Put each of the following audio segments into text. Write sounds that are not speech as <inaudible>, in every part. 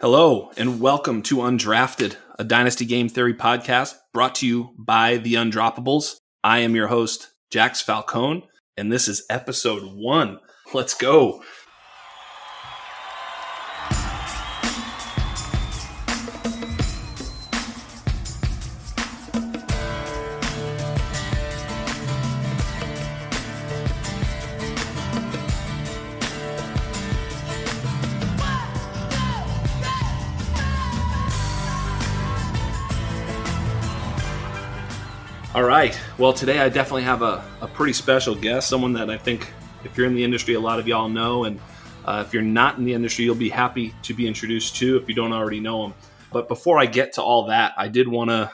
Hello, and welcome to Undrafted, a Dynasty Game Theory podcast brought to you by the Undroppables. I am your host, Jax Falcone, and this is episode one. Let's go. Well, today I definitely have a, a pretty special guest, someone that I think if you're in the industry, a lot of y'all know. And uh, if you're not in the industry, you'll be happy to be introduced to if you don't already know him. But before I get to all that, I did want to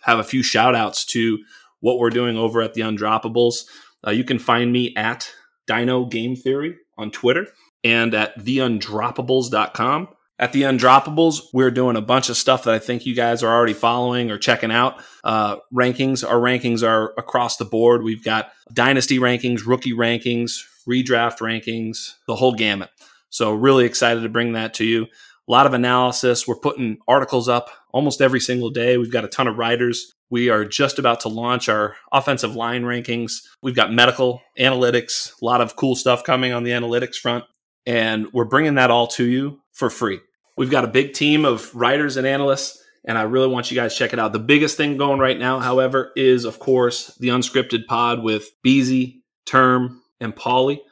have a few shout outs to what we're doing over at the Undroppables. Uh, you can find me at Dino Game Theory on Twitter and at theundroppables.com. At the Undroppables, we're doing a bunch of stuff that I think you guys are already following or checking out. Uh, rankings, our rankings are across the board. We've got dynasty rankings, rookie rankings, redraft rankings, the whole gamut. So, really excited to bring that to you. A lot of analysis. We're putting articles up almost every single day. We've got a ton of writers. We are just about to launch our offensive line rankings. We've got medical analytics, a lot of cool stuff coming on the analytics front. And we're bringing that all to you for free. We've got a big team of writers and analysts, and I really want you guys to check it out. The biggest thing going right now, however, is of course the unscripted pod with Beezy, Term, and Polly.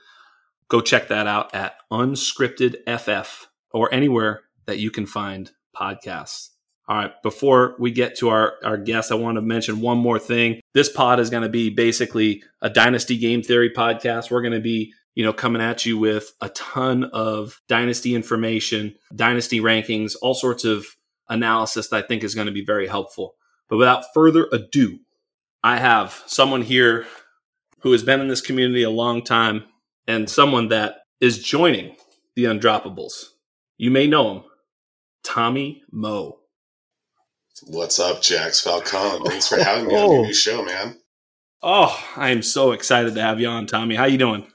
Go check that out at Unscripted FF or anywhere that you can find podcasts. All right, before we get to our, our guests, I want to mention one more thing. This pod is going to be basically a dynasty game theory podcast. We're going to be you know, coming at you with a ton of dynasty information, dynasty rankings, all sorts of analysis that I think is going to be very helpful. But without further ado, I have someone here who has been in this community a long time and someone that is joining the Undroppables. You may know him, Tommy Mo. What's up, Jax Falcone? Thanks for <laughs> having me on your oh. new show, man. Oh, I am so excited to have you on, Tommy. How you doing?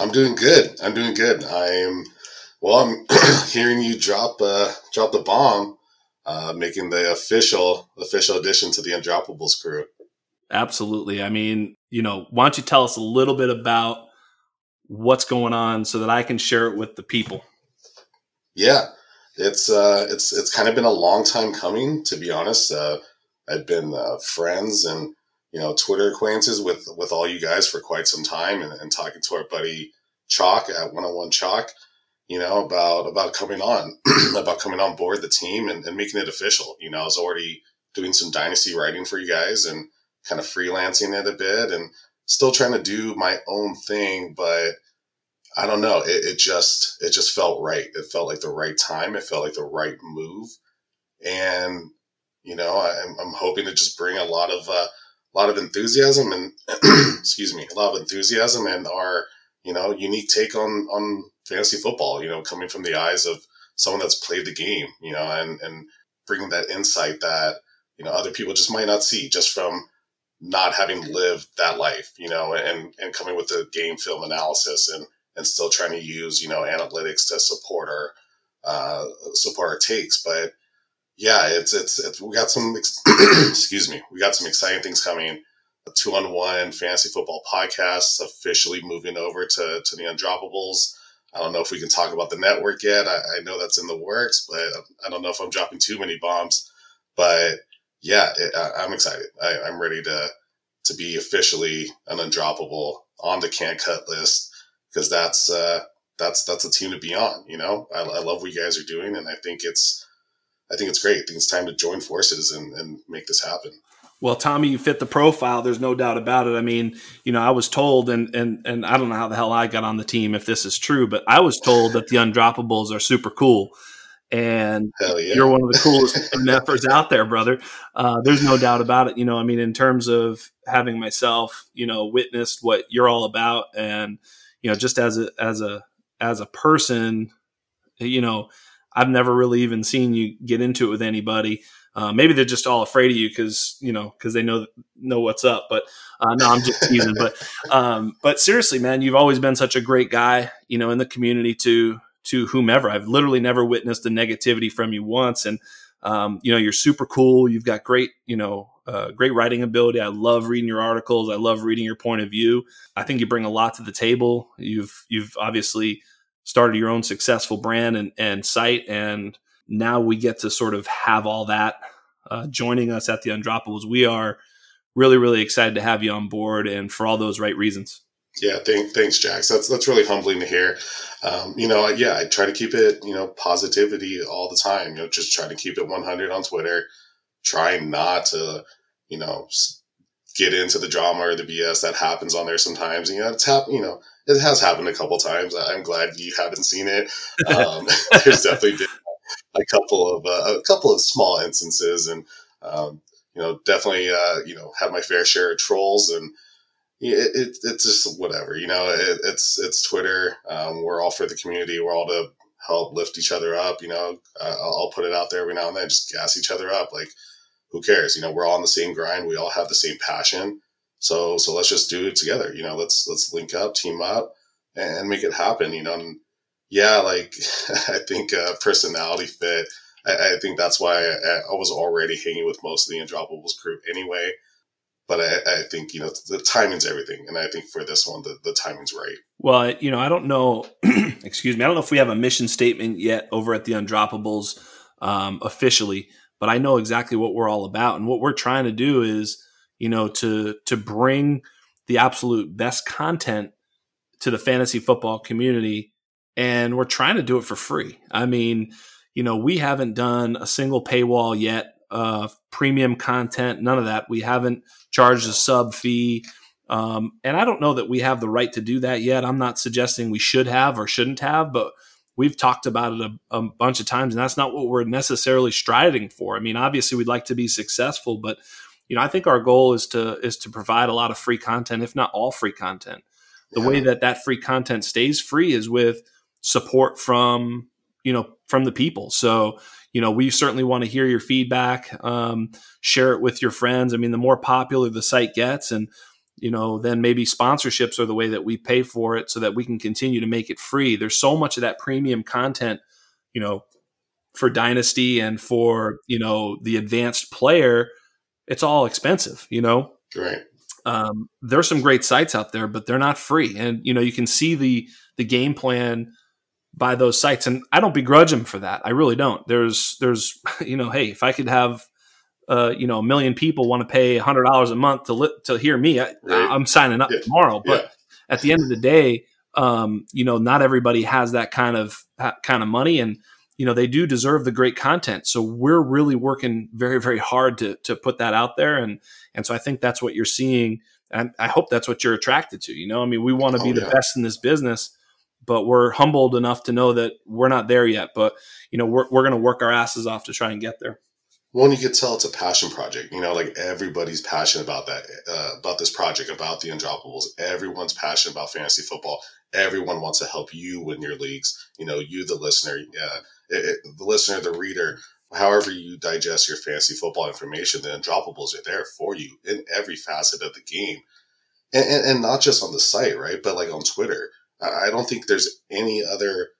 I'm doing good. I'm doing good. I'm well. I'm <clears throat> hearing you drop uh, drop the bomb, uh, making the official official addition to the Undroppables crew. Absolutely. I mean, you know, why don't you tell us a little bit about what's going on so that I can share it with the people? Yeah, it's uh, it's it's kind of been a long time coming, to be honest. Uh, I've been uh, friends and you know, Twitter acquaintances with with all you guys for quite some time, and, and talking to our buddy Chalk at 101 Chalk, you know, about about coming on, <clears throat> about coming on board the team and, and making it official. You know, I was already doing some dynasty writing for you guys and kind of freelancing it a bit, and still trying to do my own thing, but I don't know. It, it just it just felt right. It felt like the right time. It felt like the right move, and you know, I'm, I'm hoping to just bring a lot of uh, a lot of enthusiasm and <clears throat> excuse me, a lot of enthusiasm and our you know unique take on on fantasy football. You know, coming from the eyes of someone that's played the game. You know, and and bringing that insight that you know other people just might not see just from not having lived that life. You know, and and coming with the game film analysis and and still trying to use you know analytics to support our uh, support our takes, but yeah, it's, it's, it's we got some <clears throat> excuse me, we got some exciting things coming. A two on one fantasy football podcast officially moving over to to the Undroppables. I don't know if we can talk about the network yet. I, I know that's in the works, but I don't know if I'm dropping too many bombs. But yeah, it, I, am excited. I, I'm ready to to be officially an undroppable on the can't cut list because that's uh, that's that's a team to be on. You know, I, I love what you guys are doing, and I think it's I think it's great. I think it's time to join forces and, and make this happen. Well, Tommy, you fit the profile. There's no doubt about it. I mean, you know, I was told, and and and I don't know how the hell I got on the team if this is true, but I was told that the undroppables are super cool, and yeah. you're one of the coolest <laughs> meffers out there, brother. Uh, there's no doubt about it. You know, I mean, in terms of having myself, you know, witnessed what you're all about, and you know, just as a as a as a person, you know I've never really even seen you get into it with anybody. Uh, maybe they're just all afraid of you because you know because they know know what's up. But uh, no, I'm just teasing. but <laughs> um, but seriously, man, you've always been such a great guy, you know, in the community to to whomever. I've literally never witnessed a negativity from you once. And, um, you know, you're super cool. You've got great, you know, uh, great writing ability. I love reading your articles. I love reading your point of view. I think you bring a lot to the table. You've, you've obviously started your own successful brand and, and site. And now we get to sort of have all that uh, joining us at the Undroppables. We are really, really excited to have you on board and for all those right reasons. Yeah, thank, thanks, Jax. That's that's really humbling to hear. Um, you know, yeah, I try to keep it, you know, positivity all the time. You know, just try to keep it 100 on Twitter. Trying not to, you know, get into the drama or the BS that happens on there sometimes. And, You know, it's happened. You know, it has happened a couple times. I'm glad you haven't seen it. Um, <laughs> there's definitely been a couple of uh, a couple of small instances, and um, you know, definitely uh, you know have my fair share of trolls and it, it, it's just whatever, you know, it, it's, it's Twitter. Um, we're all for the community. We're all to help lift each other up. You know, uh, I'll put it out there every now and then, just gas each other up. Like, who cares? You know, we're all on the same grind. We all have the same passion. So, so let's just do it together. You know, let's, let's link up, team up and make it happen, you know, and yeah, like <laughs> I think, uh, personality fit. I, I think that's why I, I was already hanging with most of the Undroppables crew anyway but I, I, think you know the timing's everything, and I think for this one, the, the timing's right. Well, you know, I don't know. <clears throat> excuse me, I don't know if we have a mission statement yet over at the Undroppables um, officially, but I know exactly what we're all about, and what we're trying to do is, you know, to to bring the absolute best content to the fantasy football community, and we're trying to do it for free. I mean, you know, we haven't done a single paywall yet uh, premium content, none of that. We haven't charged a sub fee. Um, and I don't know that we have the right to do that yet. I'm not suggesting we should have or shouldn't have, but we've talked about it a, a, bunch of times, and that's not what we're necessarily striving for. I mean, obviously, we'd like to be successful, but you know, I think our goal is to is to provide a lot of free content, if not all free content. The yeah. way that that free content stays free is with support from you know from the people. So you know, we certainly want to hear your feedback. Um, share it with your friends. I mean, the more popular the site gets, and you know, then maybe sponsorships are the way that we pay for it, so that we can continue to make it free. There's so much of that premium content, you know, for Dynasty and for you know the advanced player. It's all expensive, you know. Right. Um, there's some great sites out there, but they're not free, and you know you can see the the game plan by those sites and i don't begrudge them for that i really don't there's there's <laughs> you know hey if i could have uh, you know a million people want to pay a hundred dollars a month to li- to hear me I, am signing up yeah. tomorrow but yeah. at the end of the day um, you know not everybody has that kind of kind of money and you know they do deserve the great content so we're really working very very hard to to put that out there and and so i think that's what you're seeing and i hope that's what you're attracted to you know i mean we want to be oh, the yeah. best in this business but we're humbled enough to know that we're not there yet. But you know, we're we're going to work our asses off to try and get there. Well, you could tell it's a passion project. You know, like everybody's passionate about that, uh, about this project, about the Undroppables. Everyone's passionate about fantasy football. Everyone wants to help you win your leagues. You know, you, the listener, uh, it, it, the listener, the reader, however you digest your fantasy football information, the Undroppables are there for you in every facet of the game. And, and, and not just on the site, right? But like on Twitter I don't think there's any other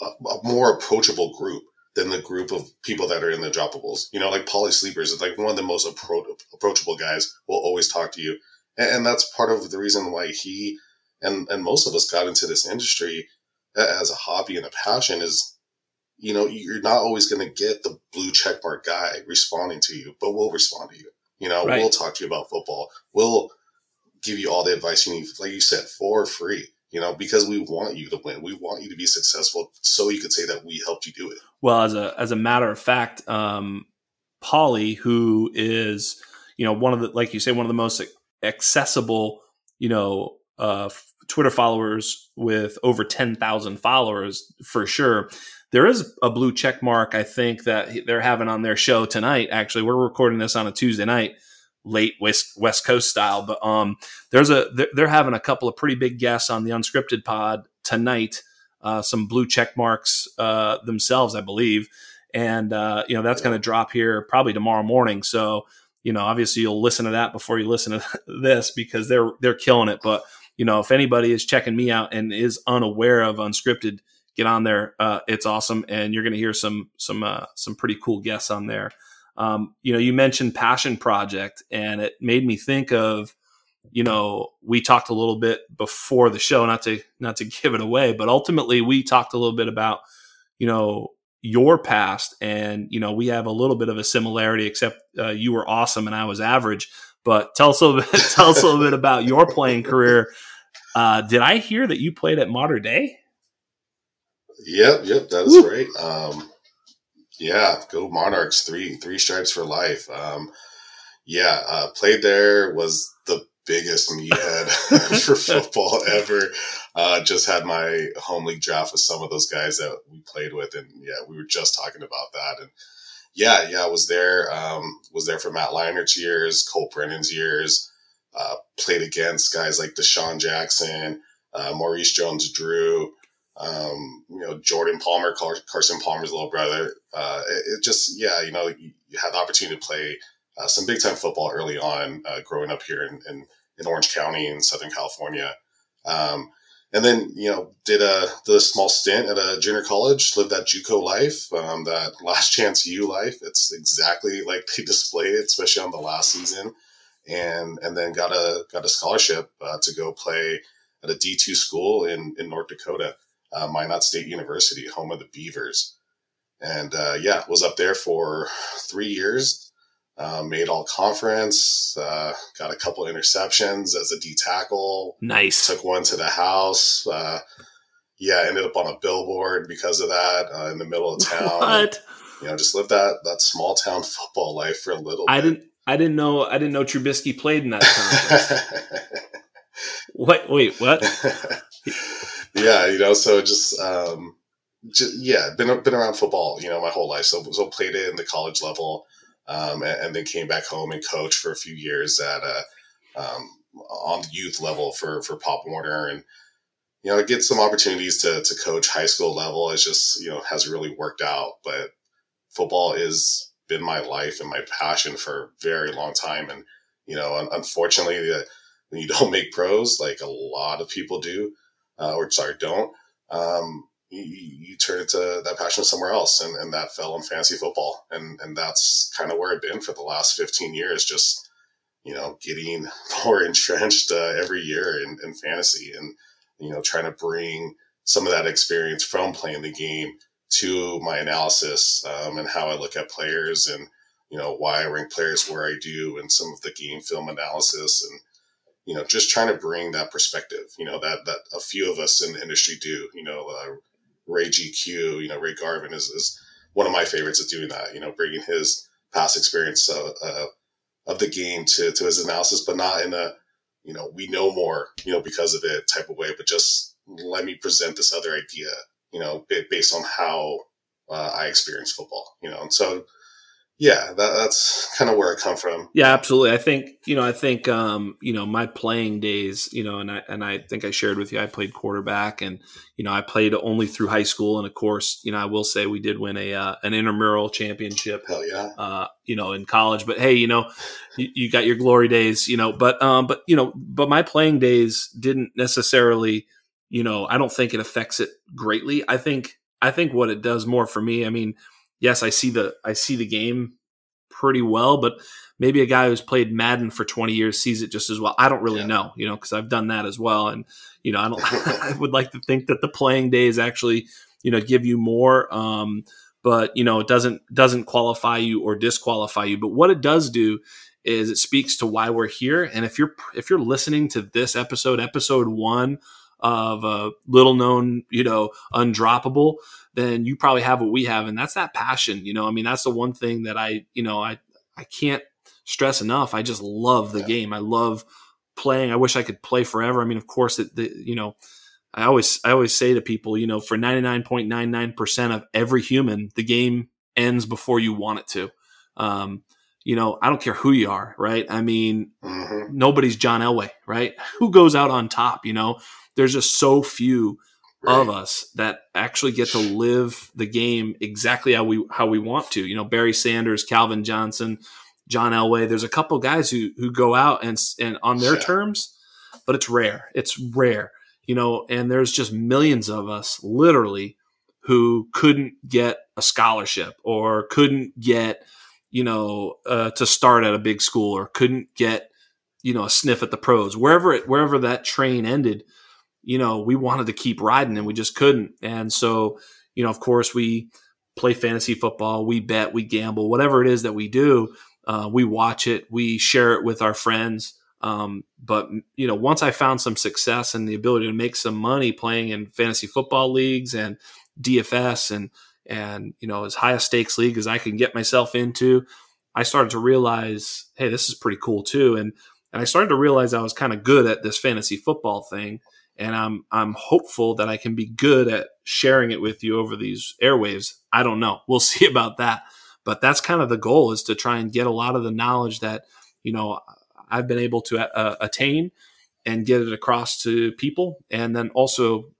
uh, more approachable group than the group of people that are in the droppables. You know, like Polly Sleepers is like one of the most appro- approachable guys. Will always talk to you, and, and, that's part of the reason why he and and most of us got into this industry as a hobby and a passion. Is you know you're not always going to get the blue checkmark guy responding to you, but we'll respond to you. You know, right. we'll talk to you about football. We'll give you all the advice you need, like you said, for free you know, because we want you to win. We want you to be successful so you could say that we helped you do it. Well, as a as a matter of fact, um, Polly, who is, you know, one of the like you say, one of the most accessible, you know, uh, Twitter followers with over 10,000 followers for sure. There is a blue check mark, I think, that they're having on their show tonight. Actually, we're recording this on a Tuesday night late West West Coast style. But um, there's a they're, having a couple of pretty big guests on the unscripted pod tonight. Uh, some blue check marks uh, themselves, I believe, and uh, you know that's going to drop here probably tomorrow morning. So you know, obviously you'll listen to that before you listen to <laughs> this because they're they're killing it. But you know, if anybody is checking me out and is unaware of unscripted, get on there. Uh, it's awesome, and you're going to hear some some uh, some pretty cool guests on there. Um, you know, you mentioned Passion Project, and it made me think of, you know, we talked a little bit before the show, not to not to <laughs> give it away, but ultimately we talked a little bit about, you know, your past, and you know, we have a little bit of a similarity, except uh, you were awesome and I was average. But tell us a little bit, <laughs> tell us a little bit about your playing career. Uh, did I hear that you played at Mater Dei? Yep, yep, that is Woo. right. Um, yeah, go Monarchs! Three three stripes for life. Um, yeah, uh, played there was the biggest meathead <laughs> for <laughs> football ever. Uh, just had my home league draft with some of those guys that we played with, and yeah, we were just talking about that. And yeah, yeah, I was there. Um, was there for Matt Leinart's years, Colt Brennan's years. Uh, played against guys like DeSean Jackson, uh, Maurice Jones-Drew, um, you know, Jordan Palmer, Carson Palmer's little brother. Uh, it, it, just, yeah, you know, you, you, had the opportunity to play uh, some big time football early on, uh, growing up here in, in, in, Orange County in Southern California. Um, and then, you know, did a, did a small stint at a junior college, lived that JUCO life, um, that <laughs> last chance U life. It's exactly like they displayed it, especially on the last season. And, and then got a, got a scholarship, uh, to go play at a D2 school in, in North Dakota uh, Minot State University, home of the Beavers. And uh, yeah, was up there for three years. Uh, made all conference. Uh, got a couple interceptions as a D tackle. Nice. Took one to the house. Uh, yeah, ended up on a billboard because of that uh, in the middle of town. <laughs> What? You know, just lived that that small town football life for a little. I bit. didn't. I didn't know. I didn't know Trubisky played in that <laughs> conference. what? Wait, what? <laughs> yeah, you know, so just, um, just, yeah, been been around football, you know, my whole life. So so played it in the college level, um, and, and, then came back home and coached for a few years at uh, um, on the youth level for for Pop Warner, and you know, I get some opportunities to to coach high school level. It's just you know hasn't really worked out, but football is been my life and my passion for a very long time, and you know, unfortunately, when you <laughs> don't make pros, like a lot of people do, uh, or sorry, don't, um, you, you, turn it to that passion somewhere else. And, and that fell in fantasy football. And, and that's kind of where I've been for the last 15 years, just, you know, getting <laughs> more entrenched uh, every year in, in fantasy and, you know, trying to bring some of that experience from playing the game to my analysis um, and how I look at players and, you know, why I rank players where I do and some of the game film analysis and, you know, just trying to bring that perspective, you know, that, that a few of us in the industry do, you know, uh, Ray GQ, you know, Ray Garvin is, is one of my favorites at doing that, you know, bringing his past experience uh, uh, of the game to, to his analysis, but not in a, you know, we know more, you know, because of it type of way, but just let me present this other idea, you know, based on how uh, I experience football, you know, and so yeah, that, that's kind of where I come from. Yeah, absolutely. I think you know, I think um, you know, my playing days, you know, and I and I think I shared with you, I played quarterback, and you know, I played only through high school, and of course, you know, I will say we did win a uh, an intramural championship. Hell yeah. Uh, you know, in college, but hey, you know, you, you got your glory days, you know, but um, but you know, but my playing days didn't necessarily, you know, I don't think it affects it greatly. I think I think what it does more for me, I mean yes, I see the I see the game pretty well, but maybe a guy who's played Madden for 20 years sees it just as well. I don't really yeah. know, you know, because I've done that as well. And, you know, I don't, <laughs> I would like to think that the playing days actually, you know, give you more. Um, but, you know, it doesn't, doesn't qualify you or disqualify you. But what it does do is it speaks to why we're here. And if you're, if you're listening to this episode, episode one of a little known, you know, undroppable, then you probably have what we have. And that's that passion. You know, I mean, that's the one thing that I, you know, I, I can't stress enough. I just love the yeah. game. I love playing. I wish I could play forever. I mean, of course, it, the, you know, I always, I always say to people, you know, for 99.99% of every human, the game ends before you want it to. Um, you know, I don't care who you are, right? I mean, mm-hmm. nobody's John Elway, right? Who goes out on top? You know, there's just so few right. of us that actually get to live the game exactly how we how we want to. You know, Barry Sanders, Calvin Johnson, John Elway. There's a couple guys who who go out and and on their yeah. terms, but it's rare. It's rare. You know, and there's just millions of us literally who couldn't get a scholarship or couldn't get, you know, uh, to start at a big school or couldn't get, you know, a sniff at the pros. Wherever it, wherever that train ended, you know, we wanted to keep riding and we just couldn't. And so, you know, of course, we play fantasy football, we bet, we gamble, whatever it is that we do, uh, we watch it, we share it with our friends. Um, but you know, once I found some success and the ability to make some money playing in fantasy football leagues and DFS and and you know as high a stakes league as I can get myself into, I started to realize, hey, this is pretty cool too. And and I started to realize I was kind of good at this fantasy football thing. And I'm I'm hopeful that I can be good at sharing it with you over these airwaves. I don't know. We'll <laughs> see about that. But that's kind of the goal is to try and get a lot of the knowledge that, you know, I've been able to uh, attain and get it across to people and then also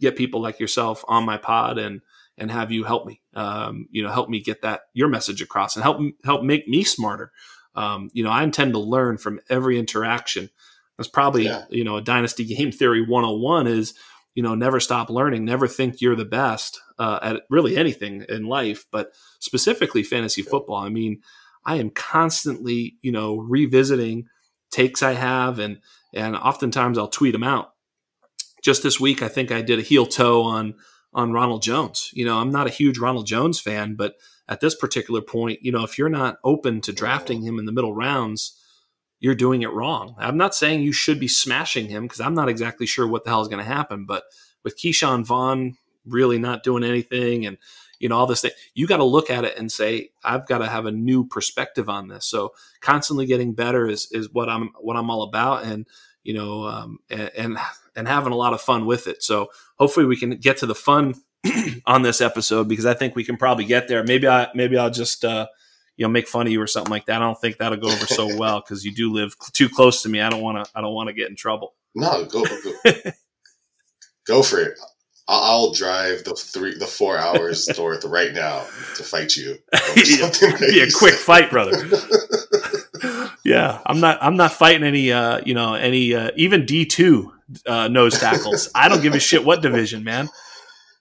get people like yourself on my pod and and have you help me um, you know help me get that your message across and help help make me smarter um, you know i intend to learn from every interaction that's probably yeah. you know a dynasty game theory 101 is you know never stop learning never think you're the best uh, at really anything in life but specifically fantasy football i mean i am constantly you know revisiting takes i have and and oftentimes i'll tweet them out just this week, I think I did a heel toe on on Ronald Jones. You know, I'm not a huge Ronald Jones fan, but at this particular point, you know, if you're not open to drafting him in the middle rounds, you're doing it wrong. I'm not saying you should be smashing him because I'm not exactly sure what the hell is going to happen. But with Ke'Shawn Vaughn really not doing anything and you know all this thing, you got to look at it and say I've got to have a new perspective on this. So constantly getting better is is what I'm what I'm all about. And you know, um, and, and and having a lot of fun with it. So hopefully we can get to the fun <clears throat> on this episode because I think we can probably get there. Maybe I maybe I'll just uh, you know make fun of you or something like that. I don't think that'll go over so well because you do live too close to me. I don't want to I don't want to get in trouble. No, go go, <laughs> go for it. I'll drive the three, the four hours <laughs> north right now to fight you. <laughs> yeah, be a quick fight, brother. yeah, I'm not. I'm not fighting any. Uh, you know, any uh, even D two uh, nose tackles. I don't give a shit what division, man.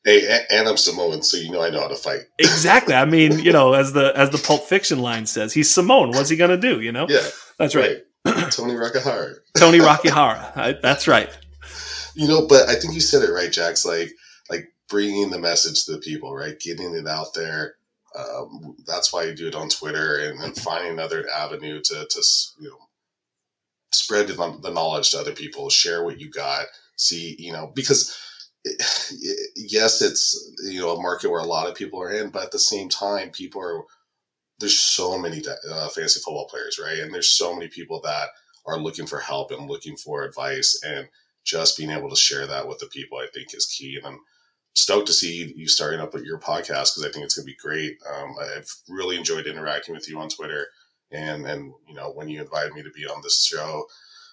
Hey, and I'm Samoan, so you know I know how to fight. <laughs> Exactly. I mean, you know, as the as the Pulp Fiction line says, he's Samoan. What's he gonna do? You know. Yeah, that's right. right. <clears throat> Tony Rocky Horror. Tony <laughs> Rocky Horror. that's right. You know, but I think you said it right, Jax. Like, like bringing the message to the people, right? Getting it out there. Um, that's why you do it on Twitter and, and finding another avenue to, to you know spread the, the knowledge to other people. Share what you got. See, you know, because <sighs> yes, it's you know a market where a lot of people are in, but at the same time, people are there's so many uh, fantasy football players, right? And there's so many people that are looking for help and looking for advice and just being able to share that with the people, I think, is key. And I'm stoked to see you starting up with your podcast because I think it's going to be great. Um, I've really enjoyed interacting with you on Twitter, and and you know when you invited me to be on this show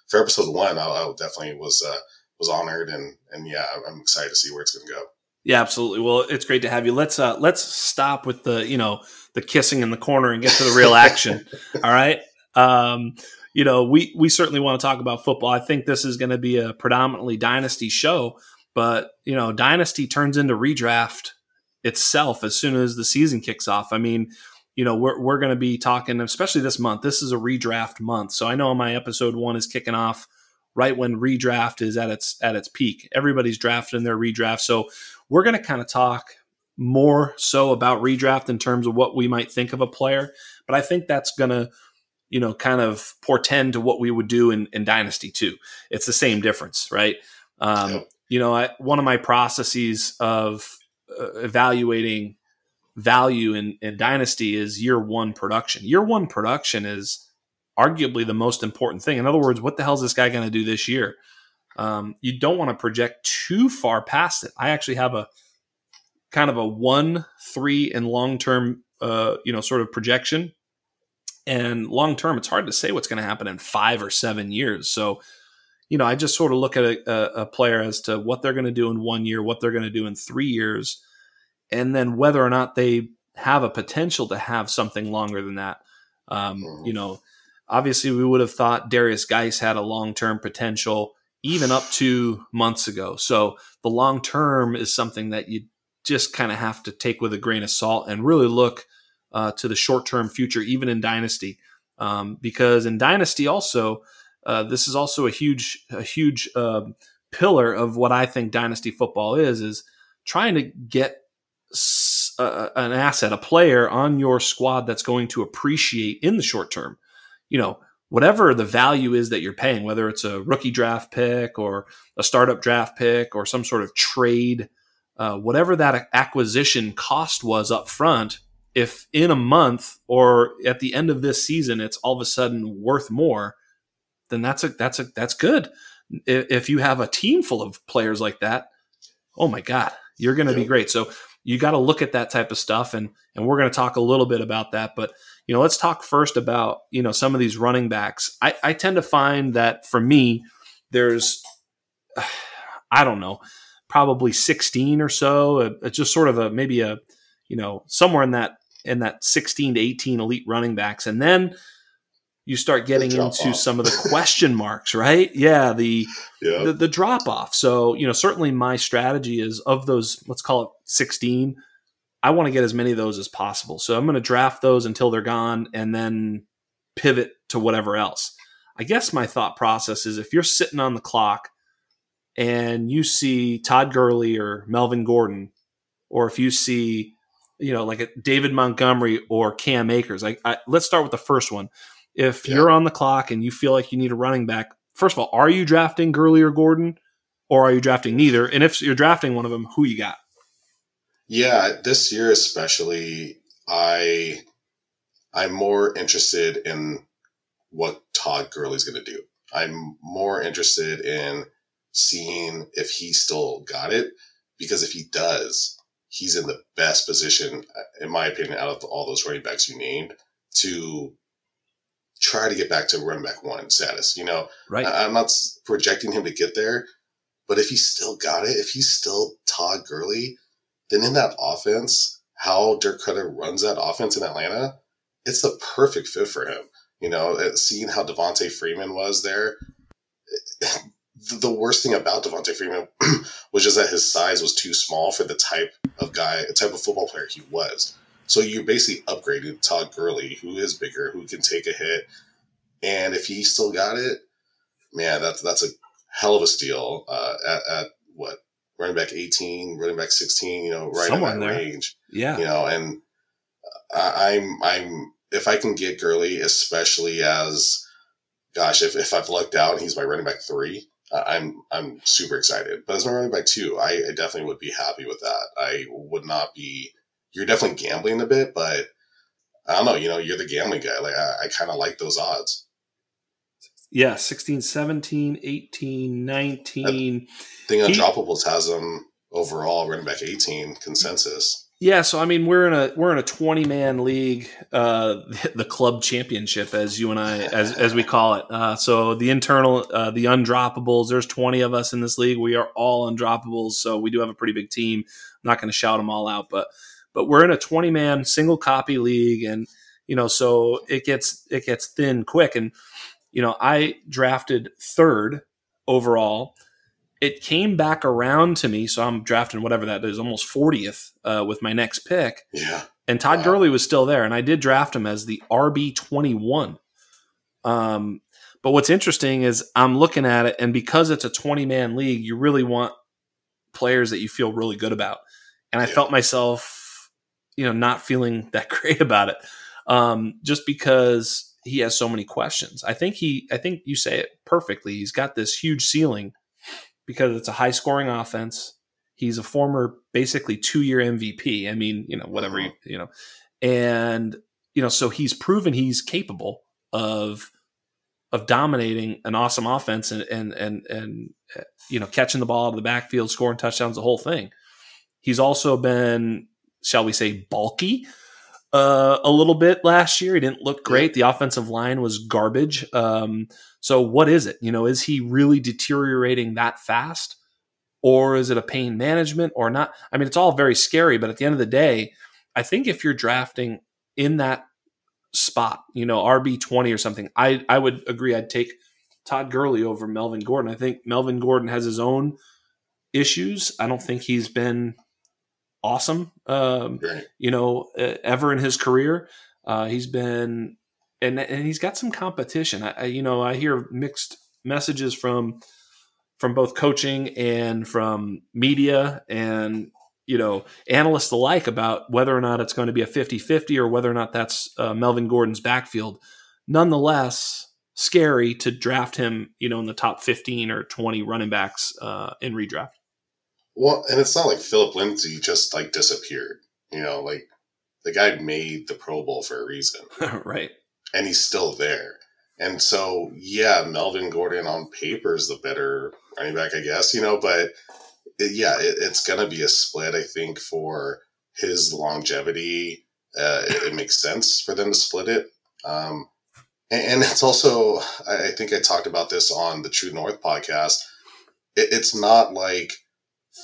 for episode one, I, I definitely was uh, was honored, and and yeah, I'm excited to see where it's going to go. Yeah, absolutely. Well, it's great to have you. Let's uh, let's stop with the you know the kissing in the corner and get to the real action. <laughs> All right. Um, you know, we we certainly want to talk about football. I think this is going to be a predominantly dynasty show, but you know, dynasty turns into redraft itself as soon as the season kicks off. I mean, you know, we're we're going to be talking, especially this month. This is a redraft month, so I know my episode one is kicking off right when redraft is at its at its peak. Everybody's drafting their redraft, so we're going to kind of talk more so about redraft in terms of what we might think of a player. But I think that's going to you know, kind of portend to what we would do in, in Dynasty too. It's the same difference, right? Um. You know, I, one of my processes of uh, evaluating value in, in Dynasty is year one production. Year one production is arguably the most important thing. In other words, what the hell is this guy going to do this year? Um, you don't want to project too far past it. I actually have a kind of a one, three, and long term, uh, you know, sort of projection and long term, it's hard to say what's going to happen in five or seven years. So, you know, I just sort of look at a, a player as to what they're going to do in one year, what they're going to do in three years, and then whether or not they have a potential to have something longer than that. Um. You know, obviously, we would have thought Darius Guice had a long term potential even up to months ago. So the long term is something that you just kind of have to take with a grain of salt and really look uh, to the short term future, even in Dynasty. Um, because in Dynasty, also, uh, this is also a huge, a huge uh, pillar of what I think Dynasty football is, is trying to get a, an asset, a player on your squad that's going to appreciate in the short term. You know, whatever the value is that you're paying, whether it's a rookie draft pick or a startup draft pick or some sort of trade, uh, whatever that acquisition cost was up front, if in a month or at the end of this season it's all of a sudden worth more, then that's a that's a that's good. If you have a team full of players like that, oh my god, you're going to be great. So you got to look at that type of stuff and and we're going to talk a little bit about that but you know let's talk first about you know some of these running backs i, I tend to find that for me there's <sighs> i don't know probably 16 or so it's just sort of a maybe a you know somewhere in that in that 16 to 18 elite running backs and then you start getting into off. some of the question marks, right? Yeah, the <laughs> yeah. the, the drop off. So, you know, certainly my strategy is of those, let's call it 16, I want to get as many of those as possible. So I'm going to draft those until they're gone and then pivot to whatever else. I guess my thought process is if you're sitting on the clock and you see Todd Gurley or Melvin Gordon, or if you see, you know, like a David Montgomery or Cam Akers, like I, let's start with the first one. If yeah. you're on the clock and you feel like you need a running back, first of all, are you drafting Gurley or Gordon, or are you drafting neither? And if you're drafting one of them, who you got? Yeah, this year especially, I I'm more interested in what Todd Gurley's going to do. I'm more interested in seeing if he still got it because if he does, he's in the best position, in my opinion, out of all those running backs you named to try to get back to running back one status. You know, right? I, am not projecting him to get there, but if he still got it, if he's still Todd Gurley, then in that offense, how Dirk Koetter runs that offense in Atlanta, it's the perfect fit for him. You know, seeing how Devonta Freeman was there. <laughs> The worst thing about Devonta Freeman <clears throat> was just that his size was too small for the type of guy, type of football player he was. So you're basically upgrading Todd Gurley, who is bigger, who can take a hit, and if he still got it, man, that's that's a hell of a steal uh, at, at what running back 18, running back 16, you know, right Somewhere in that range. Yeah. You know, and uh, I, I'm, I'm, if I can get Gurley, especially as, gosh, if, if I've lucked out and he's my running back three, I'm, I'm super excited. But as my running back two, I, I definitely would be happy with that. I would not be you're definitely gambling a bit, but I don't know, you know, you're the gambling guy. Like I, I kind of like those odds. Yeah, 16, 17, 18, 19. I think Undroppables has them overall running back 18 consensus. Yeah, so I mean we're in a we're in a 20 man league, uh, <laughs> the club championship as you and I as as we call it. Uh, so the internal uh, the undroppables, there's 20 of us in this league. We are all undroppables, so we do have a pretty big team. I'm not going to shout them all out, but but we're in a 20 man single copy league and you know so it gets it gets thin quick and you know i drafted third overall. It came back around to me so i'm drafting whatever that is almost 40th uh, with my next pick. Yeah. And todd wow. gurley was still there and i did draft him as the rb21 um, but what's interesting is i'm looking at it and because it's a 20 man league you really want players that you feel really good about. And i yeah. felt myself you know not feeling <laughs> that great about it. Um, just because he has so many questions. I think he I think you say it perfectly. He's got this huge ceiling because it's a high scoring offense. He's a former basically 2-year MVP. I mean, you know, whatever you, uh-huh. you know. And you know, so he's proven he's capable of of dominating an awesome offense and and and and you know, catching the ball out of the backfield, scoring touchdowns, the whole thing. He's also been shall we say, bulky uh, a little bit last year. He didn't look great. The offensive line was garbage. Um, so, what is it? You know, is he really deteriorating that fast? Or is it a pain management or not? I mean, it's all very scary, but at the end of the day, I think if you're drafting in that spot, you know, RB20 or something, I, I would agree. I'd take Todd Gurley over Melvin Gordon. I think Melvin Gordon has his own issues. I don't think he's been awesome. Um, Right. you know, ever in his career, uh, he's been and and he's got some competition. I, I you know I hear mixed messages from from both coaching and from media and you know analysts alike about whether or not it's going to be a 50-50 or whether or not that's uh, Melvin Gordon's backfield. Nonetheless, scary to draft him, you know, in the top 15 or 20 running backs uh, in redraft. Well, and it's not like Phillip Lindsay just like disappeared. You know, like the guy made the Pro Bowl for a reason, <laughs> right. and he's still there. And so, yeah, Melvin Gordon on paper is the better running back, I guess. You know, but it, yeah, it, it's gonna be a split. I think for his longevity, uh, it, it makes sense for them to split it. Um, and, and it's also, I, I think I talked about this on the True North podcast. It, it's not like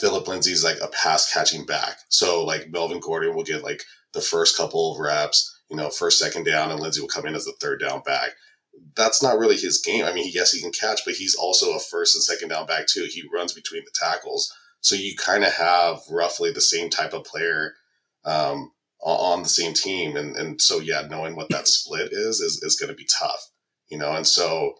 Phillip Lindsay's like a pass catching back. So like Melvin Gordon will get like the first couple of reps, you know, first, second down, and Lindsay will come in as the third down back. That's not really his game. I mean, yes, he can catch, but he's also a first and second down back too. He runs between the tackles. So you kind of have roughly the same type of player um, on the same team. And, and so, yeah, knowing what that split is, is, is going to be tough, you know? And so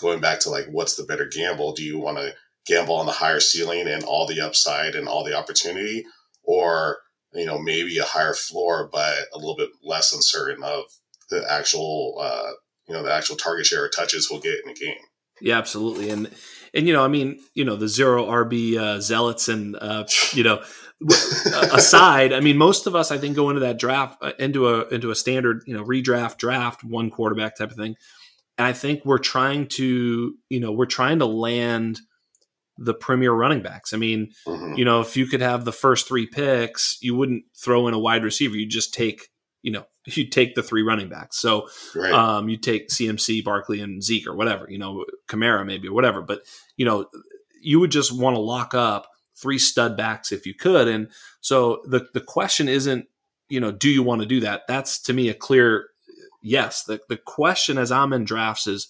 going back to like, what's the better gamble? Do you want to gamble on the higher ceiling and all the upside and all the opportunity or, you know, maybe a higher floor, but a little bit less uncertain of the actual, uh, you know, the actual target share or touches we'll get in a game. Yeah, absolutely. And, and, you know, I mean, you know, the zero RB uh, zealots and, uh, you know, aside, I mean, most of us, I think, go into that draft uh, into a into a standard, you know, redraft draft one quarterback type of thing, and I think we're trying to, you know, we're trying to land the premier running backs. I mean, Mhm. you know, if you could have the first three picks, you wouldn't throw in a wide receiver. You just take, you know, <laughs> you take the three running backs. So Right. um, you take CMC, Barkley, and Zeke or whatever, you know, Kamara maybe or whatever. But you know, you would just want to lock up three stud backs if you could. And so the the question isn't, you know, do you want to do that? That's to me a clear yes. The the question as I'm in drafts is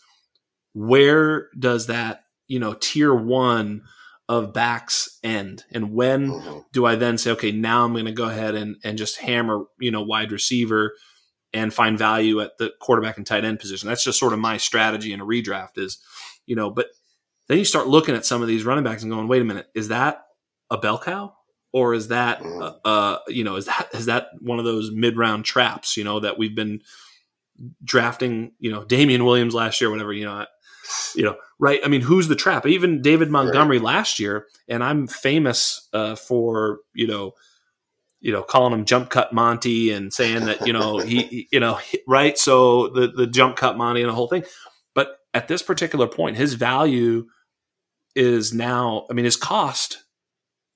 where does that you know tier one of backs end, and when Mhm. do I then say, okay, now I'm going to go ahead and, and just hammer, you know, wide receiver and find value at the quarterback and tight end position? That's just sort of my strategy in a redraft is, you know, but then you start looking at some of these running backs and going, wait a minute, is that a bell cow? Or is that, uh, Mhm. uh, you know, is that is that one of those mid round traps? You know that we've been drafting, you know, Damien Williams last year, whatever. You know, you know, right? I mean, who's the trap? Even David Montgomery last year, and I'm famous uh, for you know, you know, calling him jump cut Monty and saying that you know <laughs> he, he- you know, right? So the the jump cut Monty and the whole thing. But at this particular point, his value is now. I mean, his cost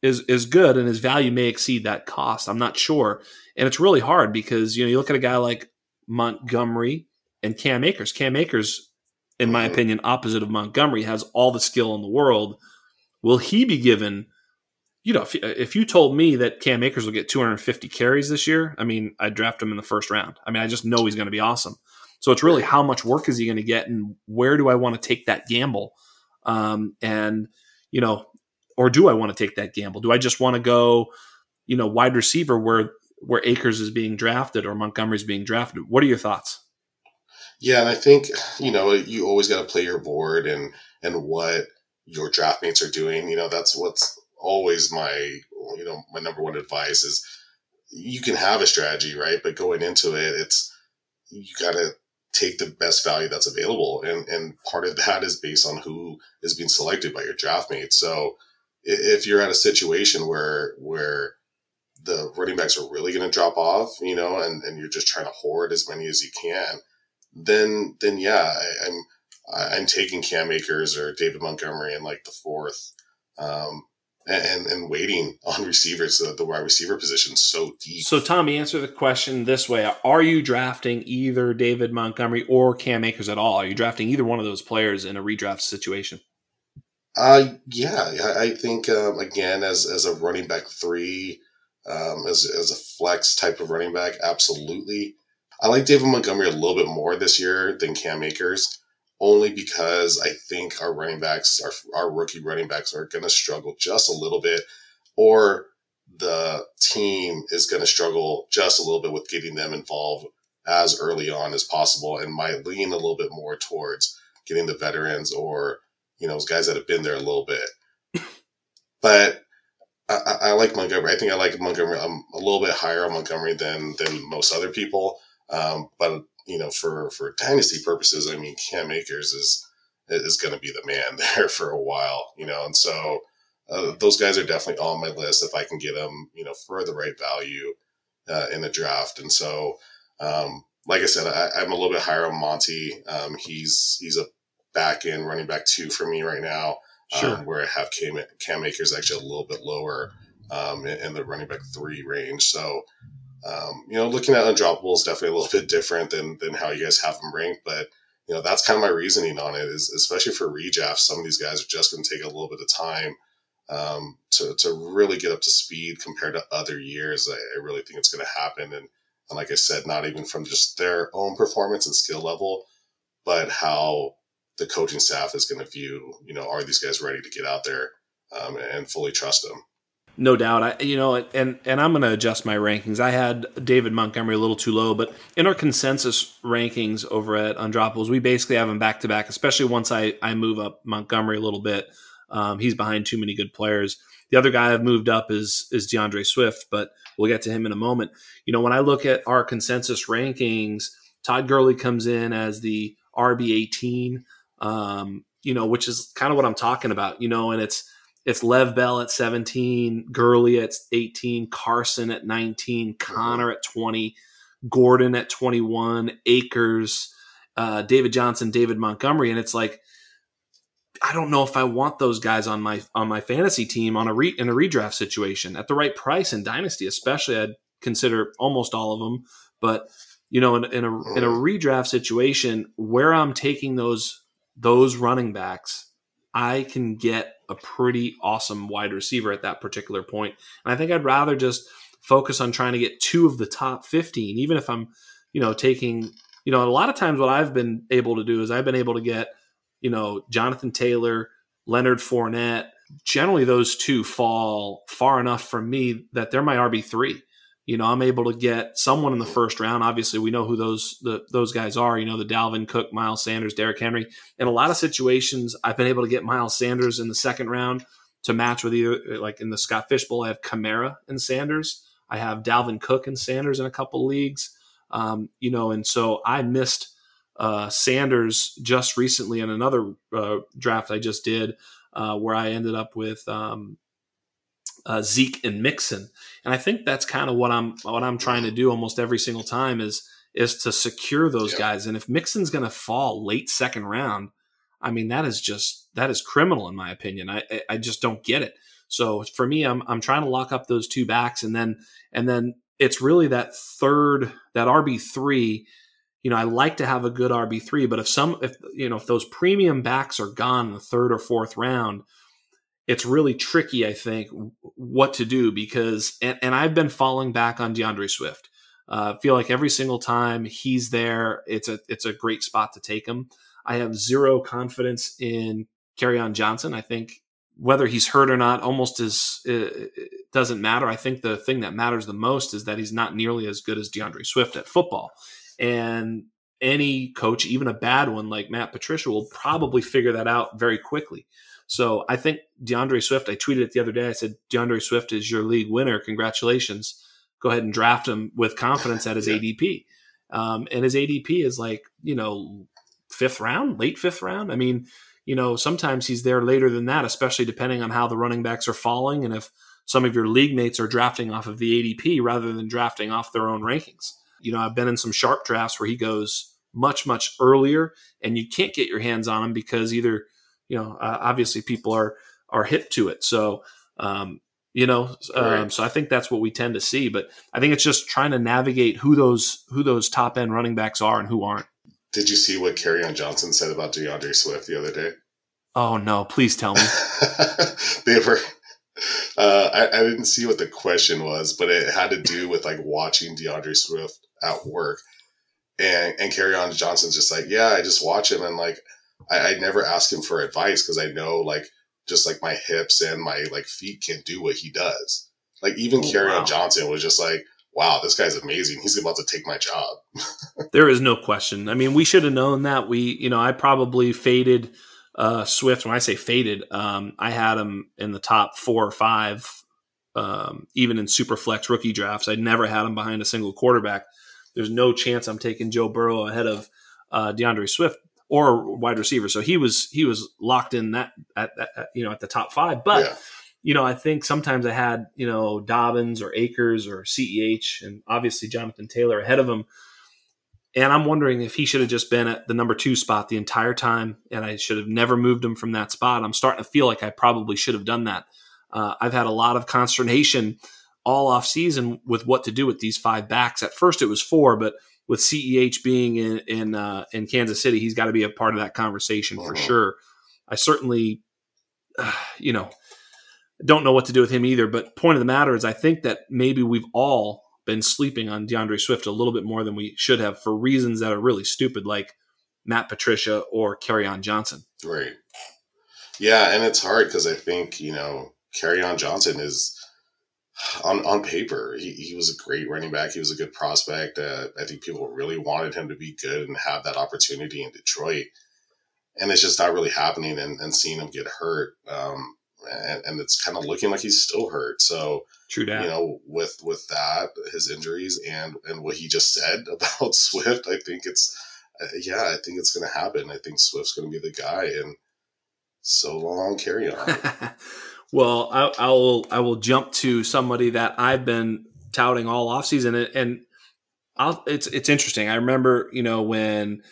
is is good, and his value may exceed that cost. I'm not sure, and it's really hard because you know you look at a guy like Montgomery and Cam Akers. Cam Akers in my opinion, opposite of Montgomery, has all the skill in the world. Will he be given? You know, if, if you told me that Cam Akers will get 250 carries this year, I mean, I'd draft him in the first round. I mean, I just know he's going to be awesome. So it's really how much work is he going to get, and where do I want to take that gamble? Um, and you know, or do I want to take that gamble? Do I just want to go, you know, wide receiver where where Akers is being drafted or Montgomery's being drafted? What are your thoughts? Yeah, and I think you know you always got to play your board and and what your draft mates are doing. You know, that's what's always my you know my number one advice is you can have a strategy, right? But going into it, it's you got to take the best value that's available, and and part of that is based on who is being selected by your draft mates. So if you're at a situation where where the running backs are really going to drop off, you know, and, and you're just trying to hoard as many as you can, then then yeah, I, I'm I- I'm taking Cam Akers or David Montgomery in like the fourth, um, and and waiting on receivers. The, the wide receiver position is so deep. So, Tommy, answer the question this way: Are you drafting either David Montgomery or Cam Akers at all? Are you drafting either one of those players in a redraft situation? Uh, yeah, I- I think um, again as as a running back three, um, as as a flex type of running back, absolutely. I like David Montgomery a little bit more this year than Cam Akers, only because I think our running backs, our our rookie running backs, are going to struggle just a little bit, or the team is going to struggle just a little bit with getting them involved as early on as possible and might lean a little bit more towards getting the veterans or, you know, those guys that have been there a little bit. <laughs> But I, I, like Montgomery. I think I like Montgomery. I'm a little bit higher on Montgomery than than most other people. Um, but you know, for for dynasty purposes, I mean, Cam Akers is is going to be the man <laughs> there for a while. You know, and so uh, those guys are definitely on my list if I can get them, you know, for the right value uh, in the draft. And so, um, like I said, I, am a little bit higher on Monty. Um, he's he's a back end running back two for me right now. Sure. Um, where I have Cam, Cam Akers actually a little bit lower um, in, in, the running back three range. So, um, you know, looking at undroppable is definitely a little <laughs> bit different than than how you guys have them ranked, but you know that's kind of my reasoning on it. Is especially for redraft, some of these guys are just going to take a little bit of time um, to, to really get up to speed compared to other years. I, I really think it's going to happen. And, and like I said, not even from just their own performance and skill level, but how the coaching staff is going to view, you know, are these guys ready to get out there um, and fully trust them? No doubt. I, you know, and and I'm going to adjust my rankings. I had David Montgomery a little too low, but in our consensus rankings over at Undroppables, we basically have him back to back. Especially once I I move up Montgomery a little bit, um, he's behind too many good players. The other guy I've moved up is is D'Andre Swift, but we'll get to him in a moment. You know, when I look at our consensus rankings, Todd Gurley comes in as the RB eighteen. Um, you know, which is kind of what I'm talking about. You know, and it's it's Lev Bell at 17, Gurley at 18, Carson at 19, Connor at 20, Gordon at 21, Akers, uh, David Johnson, David Montgomery, and it's like I don't know if I want those guys on my on my fantasy team on a re, in a redraft situation at the right price in dynasty, especially. I'd consider almost all of them, but you know, in, in a in a redraft situation where I'm taking those those running backs, I can get a pretty awesome wide receiver at that particular point. And I think I'd rather just focus on trying to get two of the top 15, even if I'm, you know, taking, you know, a lot of times what I've been able to do is I've been able to get you know, Jonathan Taylor, Leonard Fournette. Generally, those two fall far enough from me that they're my RB three. You know, I'm able to get someone in the first round. Obviously, we know who those the, those guys are. You know, the Dalvin Cook, Miles Sanders, Derrick Henry. In a lot of situations, I've been able to get Miles Sanders in the second round to match with either like in the Scott Fish Bowl. I have Kamara and Sanders. I have Dalvin Cook and Sanders in a couple leagues. Um, you know, and so I missed uh, Sanders just recently in another uh, draft I just did, uh, where I ended up with um, uh, Zeke and Mixon, and I think that's kind of what I'm what I'm trying to do almost every single time is is to secure those yeah. guys. And if Mixon's going to fall late second round, I mean that is just that is criminal in my opinion. I I just don't get it. So for me, I'm I'm trying to lock up those two backs, and then and then it's really that third that RB three you know, I like to have a good RB3, but if some, if, you know, if those premium backs are gone in the third or fourth round, it's really tricky, I think, what to do because, and, and I've been falling back on D'Andre Swift. Uh, feel like every single time he's there, it's a, it's a great spot to take him. I have zero confidence in Kerryon Johnson. I think whether he's hurt or not almost is uh, doesn't matter. I think the thing that matters the most is that he's not nearly as good as D'Andre Swift at football. And any coach, even a bad one like Matt Patricia, will probably figure that out very quickly. So I think D'Andre Swift, I tweeted it the other day. I said, D'Andre Swift is your league winner. Congratulations. Go ahead and draft him with confidence at his <laughs> yeah. ADP. Um, and his ADP is like, you know, fifth round, late fifth round. I mean, you know, sometimes he's there later than that, especially depending on how the running backs are falling and if some of your league mates are drafting off of the ADP rather than drafting off their own rankings. You know, I've been in some sharp drafts where he goes much, much earlier, and you can't get your hands on him because either, you know, uh, obviously people are are hip to it. So, um, you know, um, so I think that's what we tend to see. But I think it's just trying to navigate who those who those top end running backs are and who aren't. Did you see what Kerryon Johnson said about D'Andre Swift the other day? Oh no! Please tell me. <laughs> they were uh, I, I, didn't see what the question was, but it had to do with like watching D'Andre Swift at work. And and Kerryon Johnson's just like, yeah, I just watch him and like I, I never ask him for advice because I know like just like my hips and my like feet can't do what he does. Like even Oh, Kerryon wow. Johnson was just like, wow, this guy's amazing. He's about to take my job. <laughs> There is no question. I mean, we should have known that. We, you know, I probably faded uh, Swift. When I say faded, um, I had him in the top four or five, um, even in super flex rookie drafts. I never had him behind a single quarterback. There's no chance I'm taking Joe Burrow ahead of uh, D'Andre Swift or wide receiver. So he was he was locked in that at, at, you know at the top five. But yeah. you know, I think sometimes I had, you know, Dobbins or Akers or CEH and obviously Jonathan Taylor ahead of him. And I'm wondering if he should have just been at the number two spot the entire time and I should have never moved him from that spot. I'm starting to feel like I probably should have done that. Uh, I've had a lot of consternation all off season with what to do with these five backs. At first it was four, but with CEH being in in, uh, in Kansas City, he's got to be a part of that conversation for Mhm. sure. I certainly, uh, you know, don't know what to do with him either. But point of the matter is, I think that maybe we've all been sleeping on D'Andre Swift a little bit more than we should have for reasons that are really stupid, like Matt Patricia or Kerryon Johnson. Right. Yeah, and it's hard because I think, you know, Kerryon Johnson is on on paper, he, he was a great running back. He was a good prospect. Uh, I think people really wanted him to be good and have that opportunity in Detroit. And it's just not really happening and, and seeing him get hurt. Um, and, and it's kind of looking like he's still hurt. So, True that. you know, with with that, his injuries and and what he just said <laughs> about Swift, I think it's uh, yeah, I think it's going to happen. I think Swift's going to be the guy, and so long, Kerryon. <laughs> well, I, I will I will jump to somebody that I've been touting all offseason and, and I'll, it's it's interesting. I remember you know when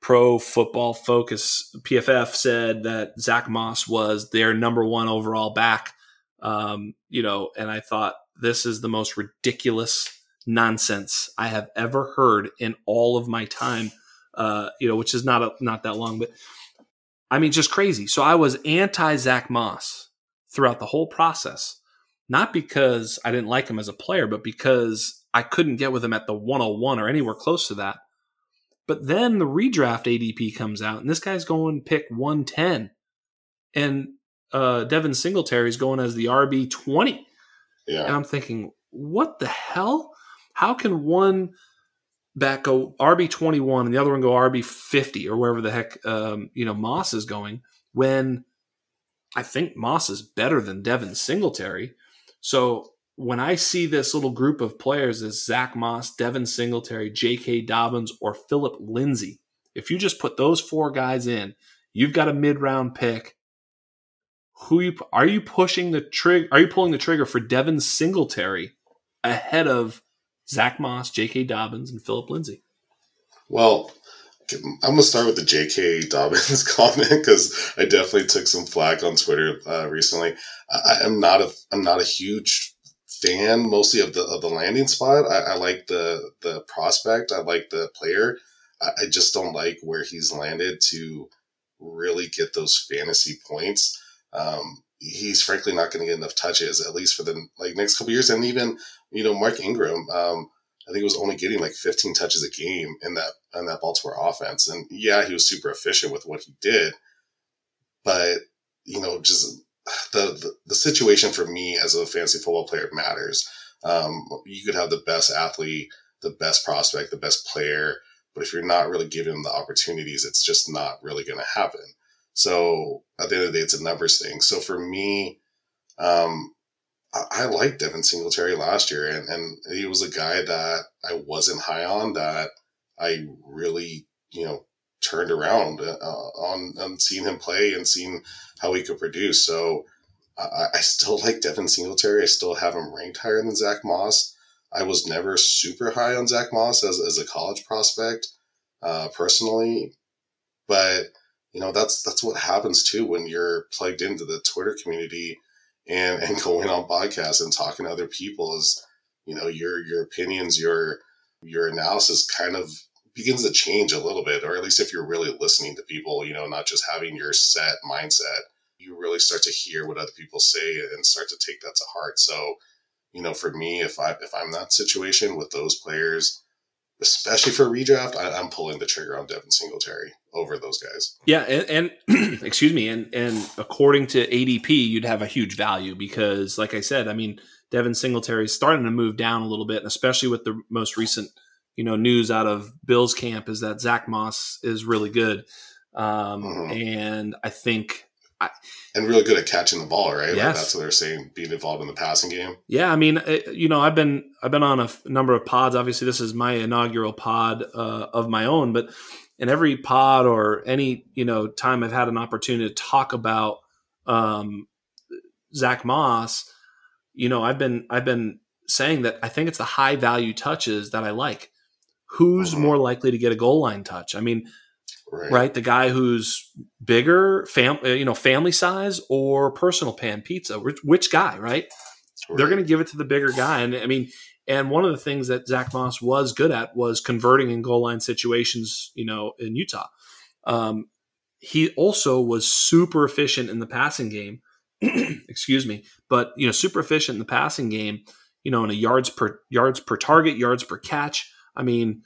Pro Football Focus PFF said that Zach Moss was their number one overall back. Um, you know, and I thought this is the most ridiculous nonsense I have ever heard in all of my time. Uh, you know, which is not a, not that long, but I mean, just crazy. So I was anti Zach Moss throughout the whole process, not because I didn't like him as a player, but because I couldn't get with him at the 101 or anywhere close to that. But then the redraft ADP comes out, and this guy's going pick 110. And uh, Devin Singletary is going as the RB 20. Yeah. And I'm thinking, what the hell? How can one back go RB 21 and the other one go RB 50 or wherever the heck um, you know Moss is going when I think Moss is better than Devin Singletary. So when I see this little group of players as Zach Moss, Devin Singletary, J.K. Dobbins, or Phillip Lindsay, if you just put those four guys in, you've got a mid round pick. Who you are you pushing the trigger? Are you pulling the trigger for Devin Singletary ahead of Zach Moss, J.K. Dobbins, and Phillip Lindsay? Well, I'm gonna start with the J.K. Dobbins <laughs> comment because I definitely took some flack on Twitter uh, recently. I, I'm not a I'm not a huge fan, mostly of the of the landing spot. I, I like the the prospect. I like the player. I, I just don't like where he's landed to really get those fantasy points. Um, he's frankly not going to get enough touches, at least for the like next couple years. And even you know Mark Ingram, um, I think he was only getting like 15 touches a game in that in that Baltimore offense. And yeah, he was super efficient with what he did, but you know, just the the, the situation for me as a fantasy football player matters. Um, you could have the best athlete, the best prospect, the best player, but if you're not really giving them the opportunities, it's just not really going to happen. So at the end of the day, it's a numbers thing. So for me, um, I, liked Devin Singletary last year, and, and he was a guy that I wasn't high on that I really, you know, turned around uh, on, on seeing him play and seeing how he could produce. So I, I still like Devin Singletary. I still have him ranked higher than Zach Moss. I was never super high on Zach Moss as, as a college prospect, uh, personally, but you know that's that's what happens too when you're plugged into the Twitter community and and <laughs> going on podcasts and talking to other people. Is you know your your opinions, your your analysis kind of begins to change a little bit, or at least if you're really listening to people, you know, not just having your set mindset, you really start to hear what other people say and start to take that to heart. So, you know, for me, if I if I'm that situation with those players, especially for redraft, I, am pulling the trigger on Devin Singletary over those guys. Yeah, and, and <clears throat> excuse me, and and according to ADP, you'd have a huge value because, like I said, I mean, Devin Singletary is starting to move down a little bit, and especially with the most recent, you know, news out of Bill's camp is that Zach Moss is really good, um, mm-hmm. and I think I, and really good at catching the ball, right? Yes. Like that's what they're saying, being involved in the passing game. Yeah, I mean, it, you know, I've been I've been on a f- number of pods. Obviously, this is my inaugural pod uh, of my own, but in every pod or any you know time I've had an opportunity to talk about um, Zach Moss, you know, I've been I've been saying that I think it's the high value touches that I like. Who's mm-hmm. more likely to get a goal line touch? I mean, right. right? The guy who's bigger, fam, uh, you know, family size or personal pan pizza. Which, which guy, right? right. They're going to give it to the bigger guy, and I mean, and one of the things that Zach Moss was good at was converting in goal line situations, you know, in Utah. Um, he also was super efficient in the passing game. <clears throat> excuse me, but you know, super efficient in the passing game. You know, in a yards per yards per target, yards per catch. I mean,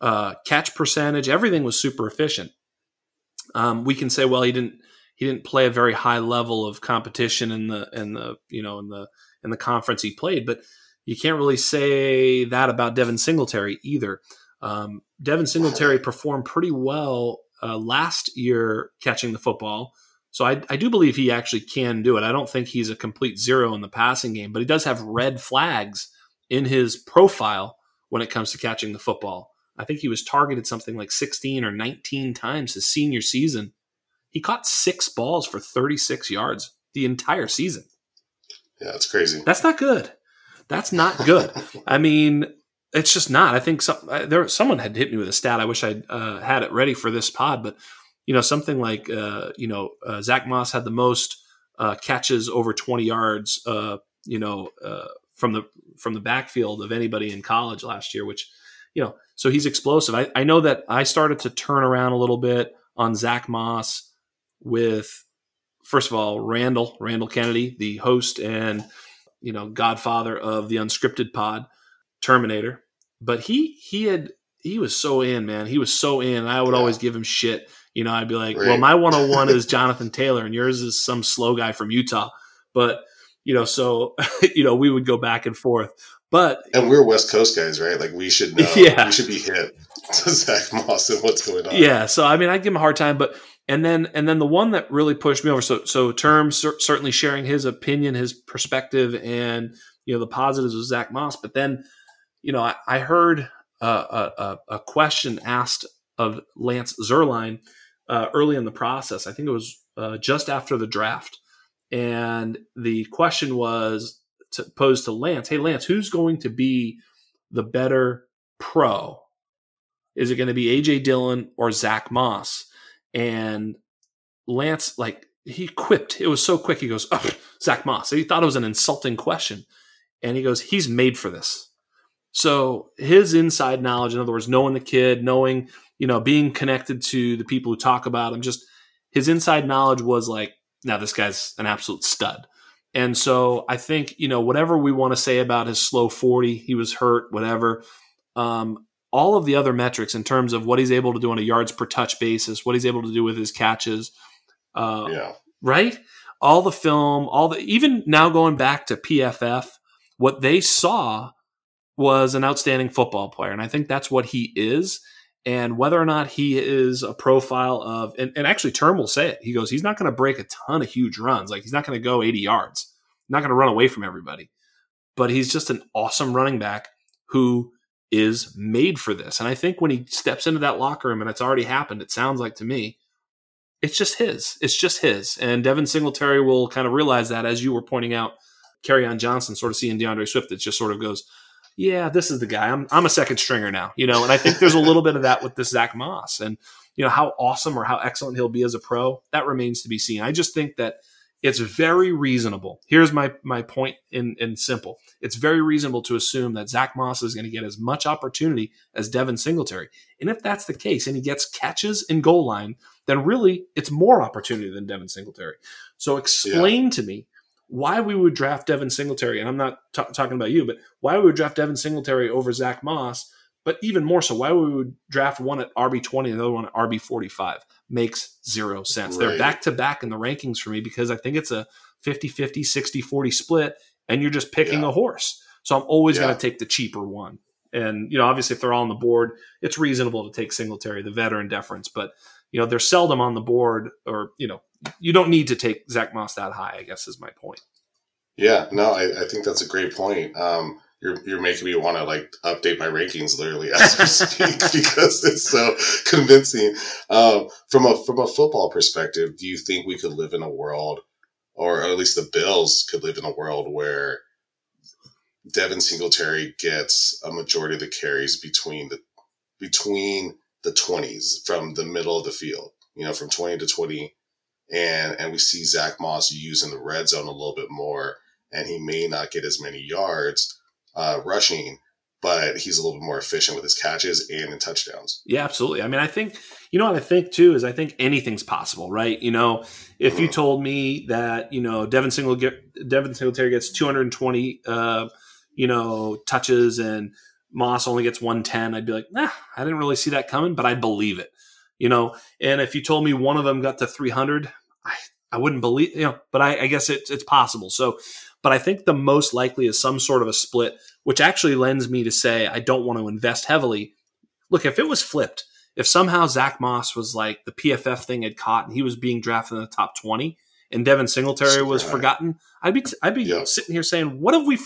uh, catch percentage, everything was super efficient. Um, we can say, well, he didn't he didn't play a very high level of competition in the in the you know in the in the conference he played, but you can't really say that about Devin Singletary either. Um, Devin Singletary performed pretty well uh, last year catching the football. So I, I, do believe he actually can do it. I don't think he's a complete zero in the passing game, but he does have red flags in his profile when it comes to catching the football. I think he was targeted something like 16 or 19 times his senior season. He caught six balls for 36 yards the entire season. Yeah, that's crazy. That's not good. That's not good. I mean, it's just not. I think some, there someone had hit me with a stat. I wish I uh, had it ready for this pod, but you know, something like uh, you know, uh, Zach Moss had the most uh, catches over 20 yards. Uh, you know, uh, from the from the backfield of anybody in college last year, which you know, so he's explosive. I, I know that I started to turn around a little bit on Zach Moss with, first of all, Randall, Randall Kennedy, the host and, you know, godfather of the unscripted pod, Terminator. But he, he had, he was so in, man. He was so in. I would yeah. always give him shit. You know, I'd be like, right. well, my 101 <laughs> is Jonathan Taylor and yours is some slow guy from Utah. But, you know, so, <laughs> you know, we would go back and forth. But and we're West Coast guys, right? Like we should <laughs> know. Yeah, we should be hit to Zach Moss and what's going on. Yeah. So I mean, I give him a hard time, but and then and then the one that really pushed me over. So so terms certainly sharing his opinion, his perspective, and you know the positives of Zach Moss. But then, you know, I, I heard a, a, a, question asked of Lance Zierlein uh, early in the process. I think it was uh, just after the draft, and the question was to pose to Lance, hey Lance, who's going to be the better pro? Is it going to be AJ Dillon or Zach Moss? And Lance, like he quipped. It was so quick. He goes, oh, Zach Moss. He thought it was an insulting question. And he goes, he's made for this. So his inside knowledge, in other words, knowing the kid, knowing, you know, being connected to the people who talk about him, just his inside knowledge was like, now this guy's an absolute stud. And so I think, you know, whatever we want to say about his slow 40, he was hurt, whatever. Um, all of the other metrics in terms of what he's able to do on a yards per touch basis, what he's able to do with his catches. Uh, yeah. Right? All the film, all the, even now going back to PFF, what they saw was an outstanding football player. And I think that's what he is and whether or not he is a profile of and, and actually term will say it he goes he's not going to break a ton of huge runs like he's not going to go 80 yards not going to run away from everybody but he's just an awesome running back who is made for this and i think when he steps into that locker room and it's already happened it sounds like to me it's just his it's just his and devin singletary will kind of realize that as you were pointing out Kerryon johnson sort of seeing d'andre swift it just sort of goes yeah, this is the guy. I'm I'm a second stringer now, you know. And I think there's a little bit of that with this Zach Moss, and you know how awesome or how excellent he'll be as a pro. That remains to be seen. I just think that it's very reasonable. Here's my my point in in simple. It's very reasonable to assume that Zach Moss is going to get as much opportunity as Devin Singletary. And if that's the case, and he gets catches in goal line, then really it's more opportunity than Devin Singletary. So explain yeah. to me why we would draft Devin Singletary, and I'm not t- talking about you, but why we would draft Devin Singletary over Zach Moss, but even more so, why we would draft one at RB twenty and the other one at RB forty five makes zero sense. Right. They're back to back in the rankings for me because I think it's a 50-50, 60-40 split, and you're just picking yeah. a horse. So I'm always yeah. going to take the cheaper one. And you know, obviously, if they're all on the board, it's reasonable to take Singletary, the veteran deference. But you know, they're seldom on the board, or you know, you don't need to take Zach Moss that high. I guess is my point. Yeah, no, I, I think that's a great point. Um, you're you're making me want to like update my rankings literally <laughs> as we speak <laughs> because it's so convincing. Um, from a from a football perspective, do you think we could live in a world, or at least the Bills could live in a world where Devin Singletary gets a majority of the carries between the between the twenties from the middle of the field, you know, from twenty to twenty, and and we see Zach Moss using the red zone a little bit more, and he may not get as many yards uh, rushing, but he's a little bit more efficient with his catches and in touchdowns. Yeah, absolutely. I mean, I think you know what I think too is I think anything's possible, right? You know, if mm-hmm. you told me that you know Devin Single Devin Singletary gets 220, uh, you know, touches and Moss only gets 110, I'd be like, nah, I didn't really see that coming, but I'd believe it. You know, and if you told me one of them got to 300, I, I wouldn't believe, you know, but I, I guess it's, it's possible. So but I think the most likely is some sort of a split, which actually lends me to say I don't want to invest heavily. Look, if it was flipped, if somehow Zach Moss was like the PFF thing had caught and he was being drafted in the top 20 and Devin Singletary was forgotten, I'd be, I'd be sitting here saying, what have we,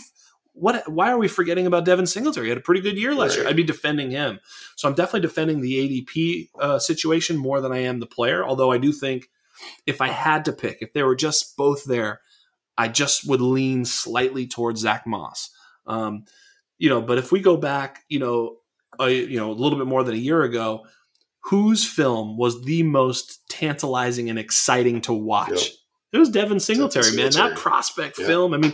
what, why are we forgetting about Devin Singletary? He had a pretty good year last right. year. I'd be defending him. So I'm definitely defending the ADP uh, situation more than I am the player. Although I do think if I had to pick, if they were just both there, I just would lean slightly towards Zach Moss. Um, you know, but if we go back, you know, a, you know, a little bit more than a year ago, whose film was the most tantalizing and exciting to watch? Yep. It was Devin Singletary, Devin Singletary. man. That prospect yep. film. I mean,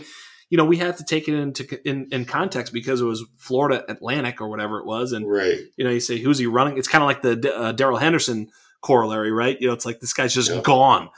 you know, we had to take it into in, in, context because it was Florida Atlantic or whatever it was, and right. you know, you say who's he running? It's kind of like the uh, Darrell Henderson corollary, right? You know, it's like this guy's just yep. gone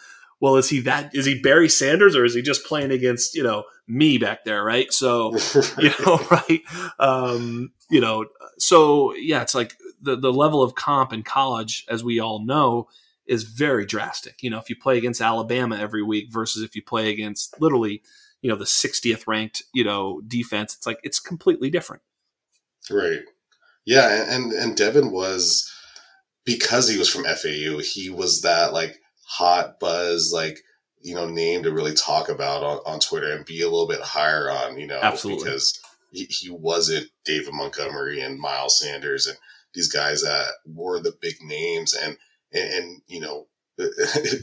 well, is he that? Is he Barry Sanders or is he just playing against you know me back there, right? So <laughs> you know, <laughs> right? Um, you know, so yeah, it's like the the level of comp in college, as we all know, is very drastic. You know, if you play against Alabama every week versus if you play against literally, you know, the 60th ranked, you know, defense, it's like it's completely different. Right. Yeah, and and Devin was because he was from FAU, he was that like hot buzz like you know name to really talk about on, on Twitter and be a little bit higher on you know absolutely. because he, he wasn't David Montgomery and Miles Sanders and these guys that were the big names and and, and you know <laughs>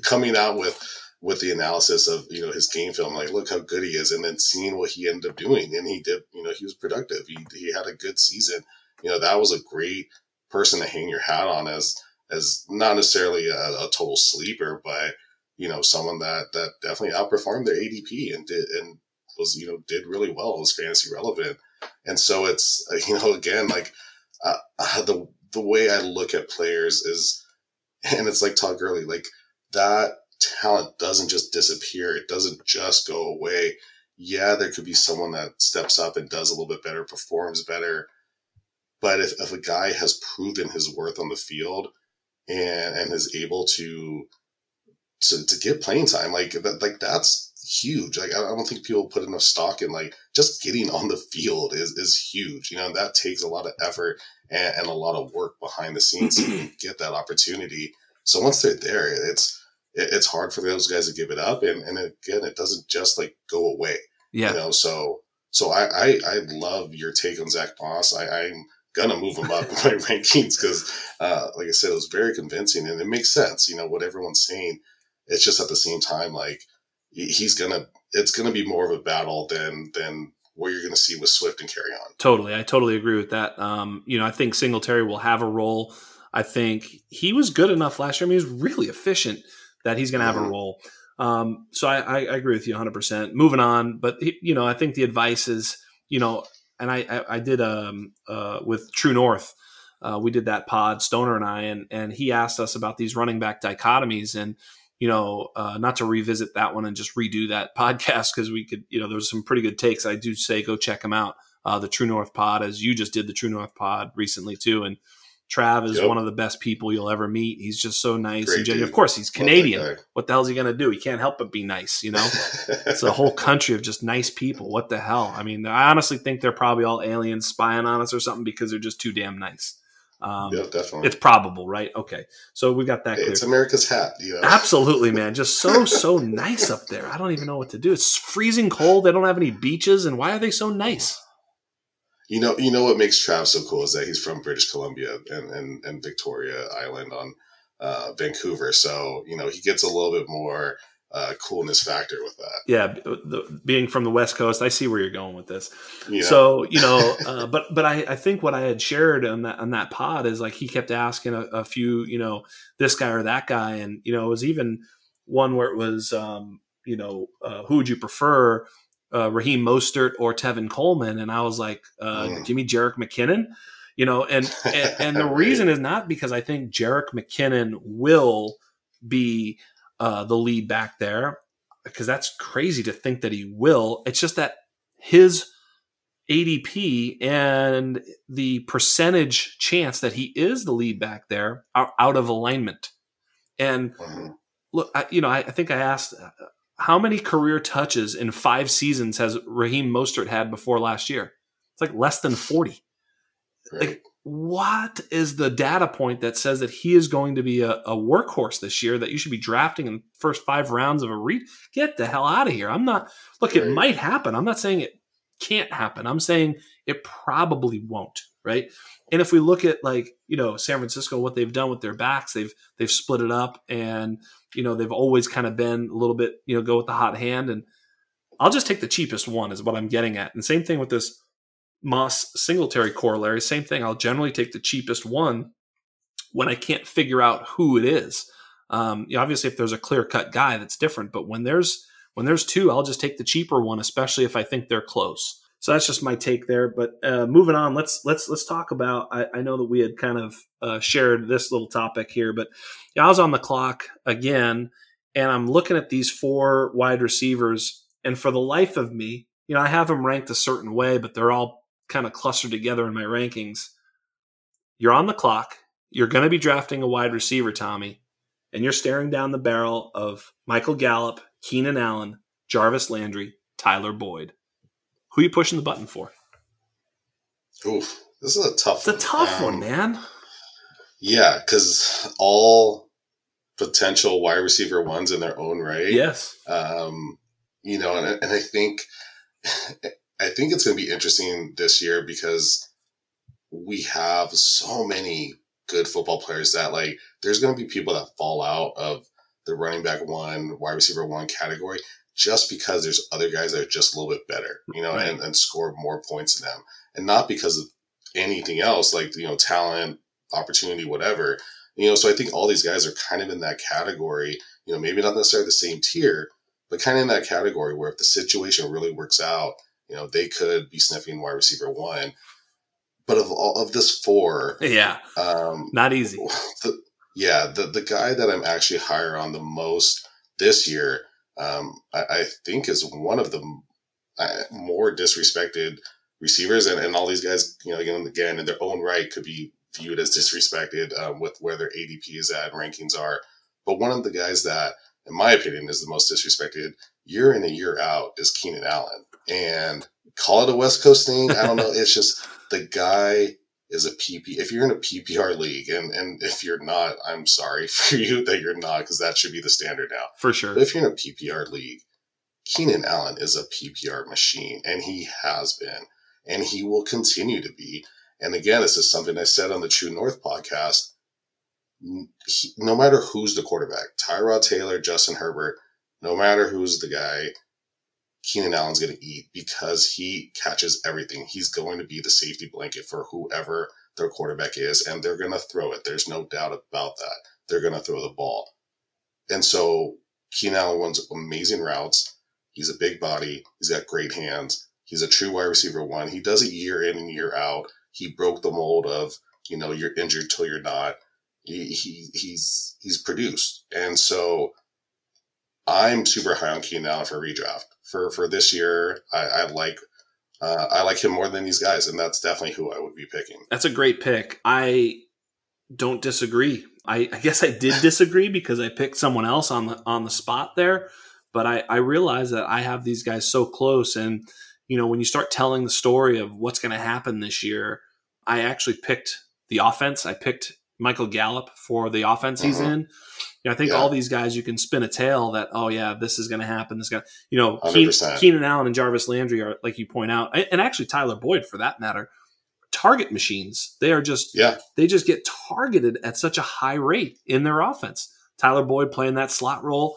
coming out with with the analysis of you know his game film like look how good he is and then seeing what he ended up doing and he did you know he was productive. He, he had a good season. You know that was a great person to hang your hat on as as not necessarily a, a, total sleeper, but you know, someone that that definitely outperformed their ADP and did and was you know did really well, was fantasy relevant, and so it's uh, <laughs> you know again like uh, uh, the the way I look at players is, <laughs> and it's like Todd Gurley, like that talent doesn't just disappear, it doesn't just go away. Yeah, there could be someone that steps up and does a little bit better, performs better. But if, if a guy has proven his worth on the field, and and is able to to, to get playing time like that like that's huge. Like I don't think people put enough stock in like just getting on the field is is huge you know that takes a lot of effort and, and a lot of work behind the scenes to <clears throat> get that opportunity. So once they're there it's it's hard for those guys to give it up and, and again it doesn't just like go away yeah. you know so so I, I I love your take on Zach Moss. I, I'm gonna move him up <laughs> in my rankings because, uh, like I said, it was very convincing and it makes sense. You know what everyone's saying. It's just at the same time, like he's gonna, it's gonna be more of a battle than than what you're gonna see with Swift and Kerryon. Totally, I totally agree with that. Um, you know, I think Singletary will have a role. I think he was good enough last year. I mean, he was really efficient that he's to have mm-hmm. a role. Um, so I, I, I, agree with you 100%. Moving on, but you know, I think the advice is, you know, and I I, I did um uh, with True North. Uh, we did that pod, Stoner and I, and and he asked us about these running back dichotomies, and you know, uh, not to revisit that one and just redo that <laughs> podcast because we could, you know, there's some pretty good takes. I do say go check them out. uh, the True North Pod, as you just did the True North Pod recently too. And Trav is yep. one of the best people you'll ever meet. He's just so nice Great and genuine. Of course, he's Canadian. What the hell is he going to do? He can't help but be nice, you know? <laughs> it's a whole country of just nice people. What the hell? I mean, I honestly think they're probably all aliens spying on us or something because they're just too damn nice. Um, yeah, definitely. It's probable, right? Okay. So we got that hey, It's America's hat. You know? Absolutely, man. Just so, <laughs> so nice up there. I don't even know what to do. It's freezing cold. They don't have any beaches. And why are they so nice? You know, you know what makes Trav so cool is that he's from British Columbia and and, and Victoria Island on uh, Vancouver. So you know he gets a little bit more uh, coolness factor with that. Yeah, the, being from the West Coast, I see where you're going with this. Yeah. So you know, uh, but but I, I think what I had shared on that on that pod is like he kept asking a, a few, you know, this guy or that guy, and you know, it was even one where it was, um, you know, uh, who would you prefer? Uh, Raheem Mostert or Tevin Coleman, and I was like, uh, mm. "Give me Jerick McKinnon." You know, and and, and the <laughs> reason is not because I think Jerick McKinnon will be uh, the lead back there, because that's crazy to think that he will. It's just that his ADP and the percentage chance that he is the lead back there are out of alignment. And mm-hmm. look, I, you know, I, I, think I asked how many career touches in five seasons has Raheem Mostert had before last year? It's like less than 40. Right. Like, what is the data point that says that he is going to be a, a, workhorse this year that you should be drafting in the first five rounds of a read? Get the hell out of here. I'm not, look, right. it might happen. I'm not saying it can't happen. I'm saying it probably won't, right? And if we look at like, you know, San Francisco, what they've done with their backs, they've they've split it up and you know, they've always kind of been a little bit, you know, go with the hot hand. And I'll just take the cheapest one, is what I'm getting at. And same thing with this Moss Singletary corollary. Same thing. I'll generally take the cheapest one when I can't figure out who it is. Um, you know, obviously, if there's a clear cut guy, that's different. But when there's when there's two, I'll just take the cheaper one, especially if I think they're close. So that's just my take there. But uh, moving on, let's let's let's talk about. I, I know that we had kind of uh, shared this little topic here, but I was on the clock again, and I'm looking at these four wide receivers, and for the life of me, you know, I have them ranked a certain way, but they're all kind of clustered together in my rankings. You're on the clock. You're going to be drafting a wide receiver, Tommy, and you're staring down the barrel of Michael Gallup, Keenan Allen, Jarvis Landry, Tyler Boyd who are you pushing the button for? Oof, this is a tough. It's a tough um, one, man. Yeah, because all potential wide receiver ones in their own right. Yes. Um, you know, and, and I think I think it's going to be interesting this year because we have so many good football players that like there's going to be people that fall out of the running back one, wide receiver one category, just because there's other guys that are just a little bit better, you know, right. and, and score more points than them. And not because of anything else, like, you know, talent, opportunity, whatever. You know, so I think all these guys are kind of in that category, you know, maybe not necessarily the same tier, but kind of in that category where if the situation really works out, you know, they could be sniffing wide receiver one. But of all of this four, yeah, um, not easy. <laughs> The, yeah, the the guy that I'm actually higher on the most this year um, I, I, think is one of the uh, more disrespected receivers, and, and all these guys, you know, again, again in their own right, could be viewed as disrespected um, with where their ADP is at and rankings are. But one of the guys that, in my opinion, is the most disrespected year in and year out is Keenan Allen. And call it a West Coast thing. I don't know. <laughs> it's just the guy is a PP. If you're in a PPR league, and and if you're not, I'm sorry <laughs> for you that you're not, because that should be the standard now. For sure. But if you're in a PPR league, Keenan Allen is a PPR machine, and he has been, and he will continue to be. And again, this is something I said on the True North podcast. He, no matter who's the quarterback, Tyrod Taylor, Justin Herbert, no matter who's the guy, Keenan Allen's going to eat because he catches everything. He's going to be the safety blanket for whoever their quarterback is, and they're going to throw it. There's no doubt about that. They're going to throw the ball. And so Keenan Allen runs amazing routes. He's a big body. He's got great hands. He's a true wide receiver one. He does it year in and year out. He broke the mold of, you know, you're injured till you're not. He, he he's he's produced. And so I'm super high on Keenan Allen for redraft. For for this year, I, I like uh, I like him more than these guys, and that's definitely who I would be picking. That's a great pick. I don't disagree. I, I guess I did <laughs> disagree because I picked someone else on the on the spot there, but I, I realize that I have these guys so close, and you know when you start telling the story of what's going to happen this year, I actually picked the offense. I picked Michael Gallup for the offense he's Mhm. in. You know, I think Yeah. all these guys you can spin a tale that oh yeah this is going to happen. This guy, you know, 100%. Keenan Allen and Jarvis Landry are like you point out, and actually Tyler Boyd for that matter, target machines. They are just Yeah, they just get targeted at such a high rate in their offense. Tyler Boyd playing that slot role.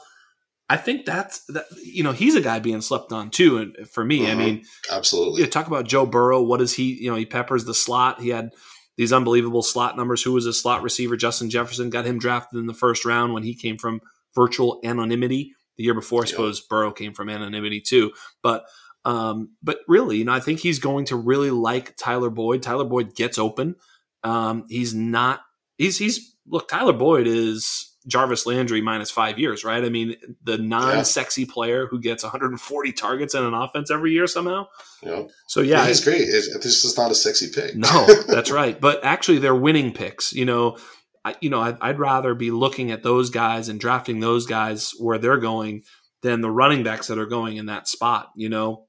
I think that's that. You know, he's a guy being slept on too. And for me, I Mhm. mean, absolutely. you talk about Joe Burrow. What is he? You know, he peppers the slot. He had these unbelievable slot numbers. Who was a slot receiver? Justin Jefferson got him drafted in the first round when he came from virtual anonymity. The year before, I Yeah. suppose Burrow came from anonymity too. But um, but really, you know, I think he's going to really like Tyler Boyd. Tyler Boyd gets open. Um, he's not. He's he's look. Tyler Boyd is Jarvis Landry minus five years, right? I mean, the non-sexy player who gets 140 targets in an offense every year somehow. Know? So yeah, he's great. It, this is not a sexy pick. no, that's <laughs> right. But actually, they're winning picks. You know, I, you know, I'd, I'd rather be looking at those guys and drafting those guys where they're going than the running backs that are going in that spot. You know,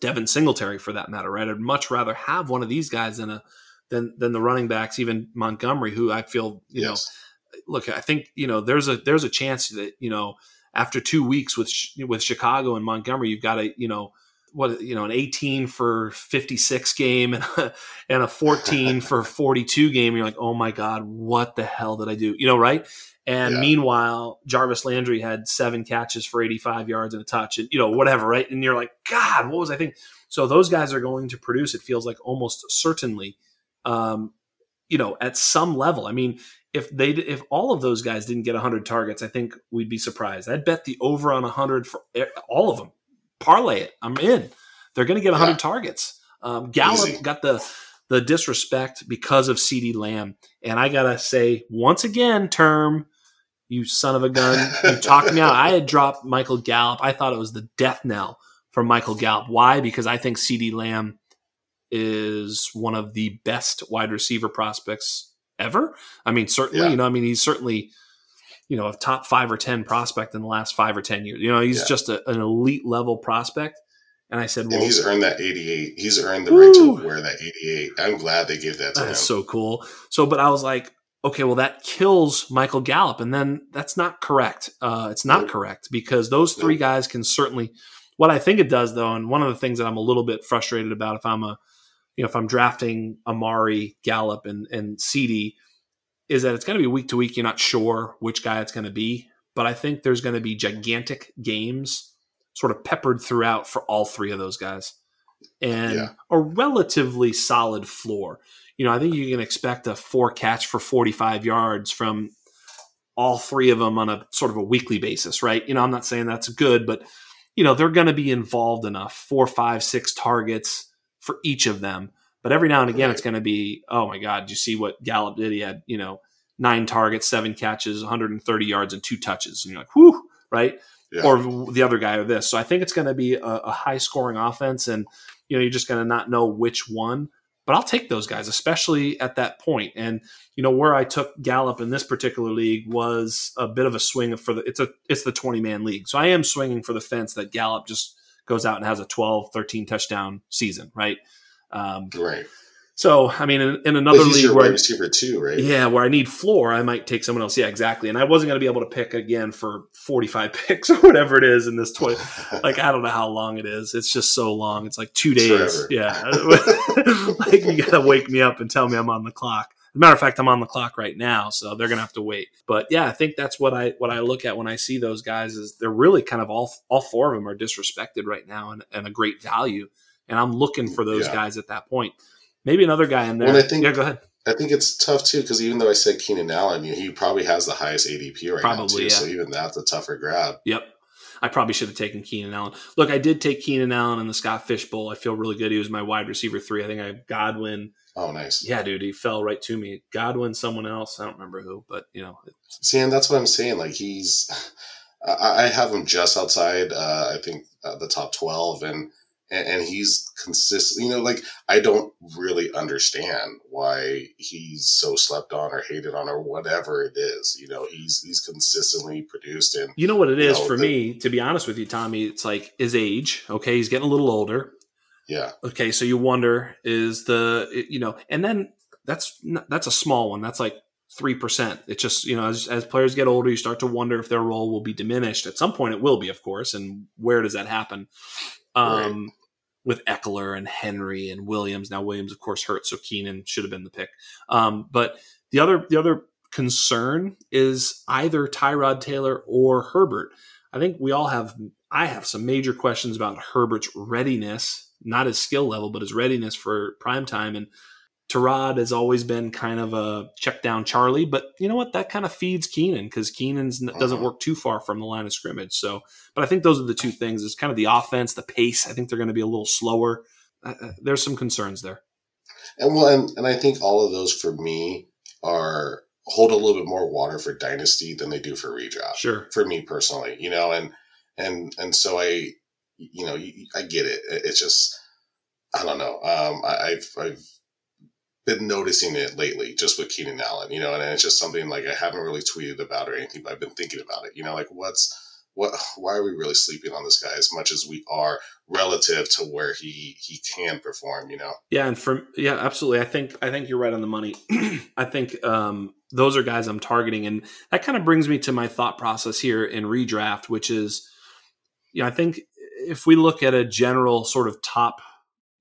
Devin Singletary for that matter, right? I'd much rather have one of these guys than a than than the running backs, even Montgomery, who I feel you yes. know. Look, I think you know there's a there's a chance that you know after two weeks with with Chicago and Montgomery, you've got a you know what you know an 18 for 56 game and a, and a 14 <laughs> for 42 game. You're like oh my god what the hell did i do? You know right? And Yeah. meanwhile jarvis landry had seven catches for 85 yards and a touch and you know whatever right? And you're like god what was i thinking so those guys are going to produce it feels like almost certainly um you know at some level. I mean if they if all of those guys didn't get 100 targets i think we'd be surprised i'd bet the over on 100 for all of them parlay it. I'm in. They're going to get 100 Yeah. targets. Um, Gallup Easy. got the the disrespect because of CeeDee Lamb, and I gotta say once again, term, you son of a gun, you <laughs> talked me out. I had dropped Michael Gallup. I thought it was the death knell for Michael Gallup. Why? Because I think CeeDee Lamb is one of the best wide receiver prospects ever. I mean, certainly, Yeah. you know, I mean, he's certainly you know, a top five or 10 prospect in the last five or 10 years. You know, he's Yeah. just a, an elite level prospect. And I said, well, and he's earned that 88. He's earned the right to wear that 88. I'm glad they gave that to him. that's so cool. So, but I was like, okay, well, that kills Michael Gallup. And then that's not correct. Uh, it's not Nope. correct because those three Nope. guys can certainly, what I think it does though, and one of the things that I'm a little bit frustrated about if I'm a, you know, if I'm drafting Amari, Gallup, and, and CeeDee, is that it's going to be week to week. You're not sure which guy it's going to be, but I think there's going to be gigantic games sort of peppered throughout for all three of those guys and Yeah. a relatively solid floor. You know, I think you can expect a four catch for 45 yards from all three of them on a sort of a weekly basis, right? You know, I'm not saying that's good, but you know, they're going to be involved enough four, five, six targets for each of them. But every now and again, Right. it's going to be, oh my God, did you see what Gallup did? He had, you know, nine targets, seven catches, 130 yards, and two touches. And you're like, whew, right? Yeah. Or the other guy or this. So I think it's going to be a, a high scoring offense. And, you know, you're just going to not know which one. But I'll take those guys, especially at that point. And you know where I took Gallup in this particular league was a bit of a swing for the it's a it's the 20 man league. So I am swinging for the fence that Gallup just goes out and has a 12 13 touchdown season, right? Um, right. so I mean in, in another league where receiver too, right? yeah, where I need floor, I might take someone else. Yeah, exactly. And I wasn't going to be able to pick again for 45 <laughs> picks or whatever it is in this 20 <laughs> like I don't know how long it is. It's just so long. It's like two days. Forever. Yeah, <laughs> like you gotta wake me up and tell me I'm on the clock. As a matter of fact, I'm on the clock right now, so they're gonna have to wait. But yeah, I think that's what I what I look at when I see those guys is they're really kind of all all four of them are disrespected right now and, and a great value. And I'm looking for those Yeah. guys at that point. Maybe another guy in there. Well, I think- yeah, go ahead. I think it's tough too because even though I said Keenan Allen, he probably has the highest ADP right now too. yeah. So even that's a tougher grab. Yep. I probably should have taken Keenan Allen. Look, I did take Keenan Allen in the Scott Fish Bowl. I feel really good. He was my wide receiver three. I think I have Godwin. Oh, nice. Yeah, dude, he fell right to me. Godwin, someone else. I don't remember who, but you know, See, and that's what I'm saying. Like he's, <laughs> I, I have him just outside. Uh, I think uh, the top twelve, and and, he's consistent. You know, like I don't really understand why he's so slept on or hated on or whatever it is. You know, he's he's consistently produced and you know what it is know, for the, me. To be honest with you, Tommy, it's like his age. Okay, he's getting a little older. Yeah. Okay, so you wonder is the you know, and then that's that's a small one. That's like three percent. It's just you know as, as players get older, you start to wonder if their role will be diminished. At some point, it will be, of course. And where does that happen? Um, right. With Ekeler and Henry and Williams. Now Williams, of course, hurt, so Keenan should have been the pick. Um, but the other the other concern is either Tyrod Taylor or Herbert. I think we all have. I have some major questions about Herbert's readiness, not his skill level, but his readiness for prime time. And Tyrod has always been kind of a check down Charlie, but you know what? That kind of feeds Keenan because Keenan doesn't uh-huh. work too far from the line of scrimmage. So, but I think those are the two things. It's kind of the offense, the pace. I think they're going to be a little slower. Uh, uh, there's some concerns there. And well, and, and I think all of those for me are hold a little bit more water for dynasty than they do for redraft. Sure. For me personally, you know, and and and so I, you know, I get it. It's just I don't know. Um, I, I've I've been noticing it lately just with Keenan Allen, you know, and it's just something like I haven't really tweeted about or anything, but I've been thinking about it, you know, like what's what why are we really sleeping on this guy as much as we are relative to where he he can perform, you know? Yeah, and from yeah, absolutely. I think I think you're right on the money. <clears throat> I think um those are guys I'm targeting and that kind of brings me to my thought process here in redraft, which is you know, I think if we look at a general sort of top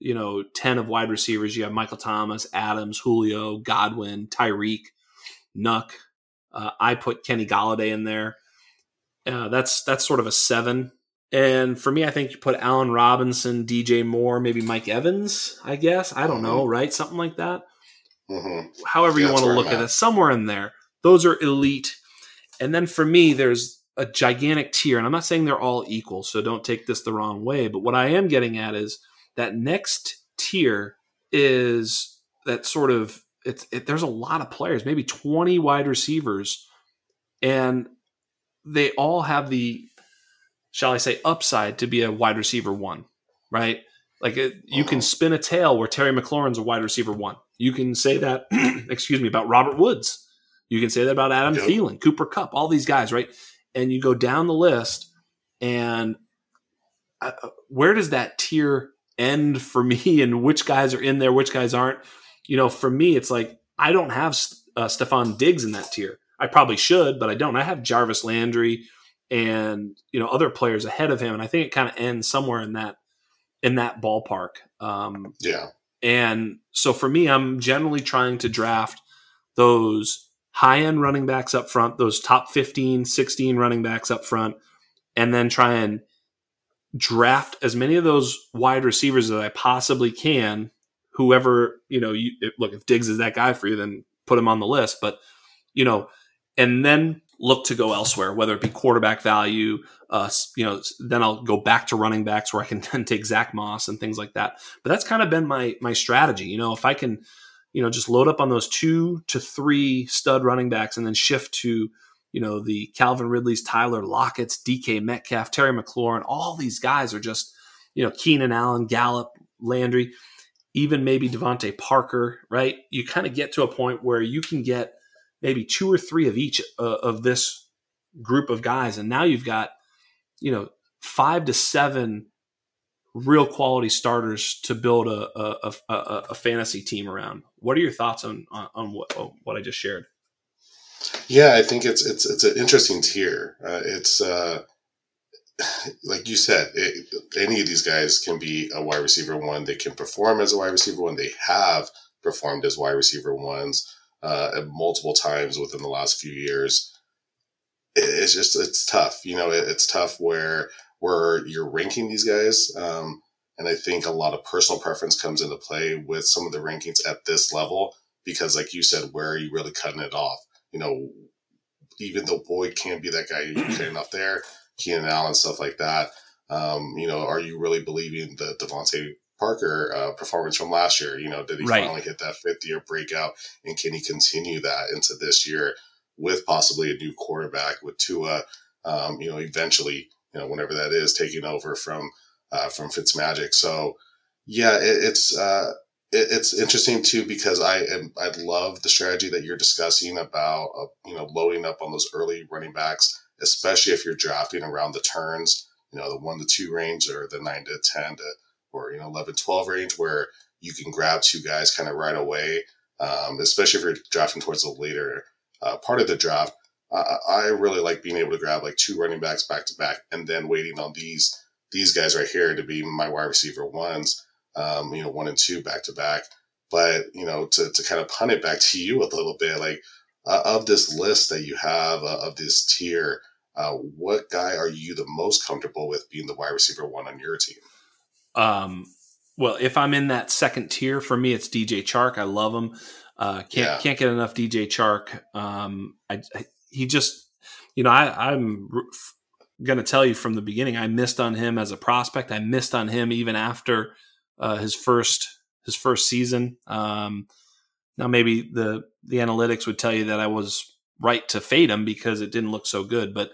you know, 10 of wide receivers. You have Michael Thomas, Adams, Julio, Godwin, Tyreek, Nuk. Uh, I put Kenny Golladay in there. Uh, that's that's sort of a seven. And for me, I think you put Allen Robinson, DJ Moore, maybe Mike Evans. I guess I don't mm-hmm. know, right? Something like that. Mm-hmm. However yeah, you want to look at it, somewhere in there. Those are elite. And then for me, there's a gigantic tier, and I'm not saying they're all equal, so don't take this the wrong way. But what I am getting at is that next tier is that sort of it's it, there's a lot of players, maybe 20 wide receivers, and they all have the shall I say upside to be a wide receiver one, right? Like it, you can uh-huh. spin a tale where Terry McLaurin's a wide receiver one. You can say that, <clears throat> excuse me, about Robert Woods. You can say that about Adam yep. Thielen, Cooper Kupp, all these guys, right? And you go down the list, and uh, where does that tier end for <laughs> me and which guys are in there, which guys aren't. You know, for me, it's like I don't have uh, Stefon Diggs in that tier. I probably should, but I don't. I have Jarvis Landry and you know other players ahead of him, and I think it kind of ends somewhere in that in that ballpark. Um, yeah. And so for me, I'm generally trying to draft those high end running backs up front, those top 15, 16 running backs up front, and then try and draft as many of those wide receivers as I possibly can. Whoever, you know, you look, if Diggs is that guy for you, then put him on the list. But, you know, and then look to go elsewhere, whether it be quarterback value, uh, you know, then I'll go back to running backs where I can <laughs> then take Zach Moss and things like that. But that's kind of been my my strategy. You know, if I can, you know, just load up on those two to three stud running backs and then shift to you know, the Calvin Ridley's, Tyler Lockett's, DK Metcalf, Terry McLaurin, all these guys are just, you know, Keenan Allen, Gallup, Landry, even maybe DeVante Parker, right? You kind of get to a point where you can get maybe two or three of each uh, of this group of guys. And now you've got, you know, five to seven real quality starters to build a, a, a, a fantasy team around. What are your thoughts on, on, on what, what I just shared? Yeah, I think it's it's it's an interesting tier. Uh, it's uh, <sighs> like you said, it, any of these guys can be a wide receiver one. They can perform as a wide receiver one. They have performed as wide receiver ones uh, multiple times within the last few years. It, it's just it's tough. You know, it, it's tough where where you're ranking these guys. Um, and I think a lot of personal preference comes into play with some of the rankings at this level because, like you said, where are you really cutting it off? you know, even though Boyd can't be that guy you're putting up there, Keenan Allen, stuff like that. Um, you know, are you really believing the DeVante Parker uh, performance from last year? You know, did he right. finally hit that fifth year breakout, and can he continue that into this year with possibly a new quarterback with Tua? Um, you know, eventually, you know, whenever that is taking over from uh, from Fitzmagic. So yeah, it, it's uh, it, it's interesting too because I am I love the strategy that you're discussing about uh, you know loading up on those early running backs, especially if you're drafting around the turns, you know the one to two range or the nine to ten to or you know 11 12 range where you can grab two guys kind of right away, um, especially if you're drafting towards the later uh, part of the draft. I really like being able to grab like two running backs back to back and then waiting on these these guys right here to be my wide receiver ones um, you know, one and two back to back. But, you know, to, to kind of punt it back to you a little bit, like uh, of this list that you have uh, of this tier, uh, what guy are you the most comfortable with being the wide receiver one on your team? Um, well, if I'm in that second tier, for me, it's DJ Chark. I love him. Uh, can't yeah. can't get enough DJ Chark. Um, I, I, he just, you know, I, I'm going to tell you from the beginning, I missed on him as a prospect. I missed on him even after uh, his first his first season. Um, now maybe the the analytics would tell you that I was right to fade him because it didn't look so good, but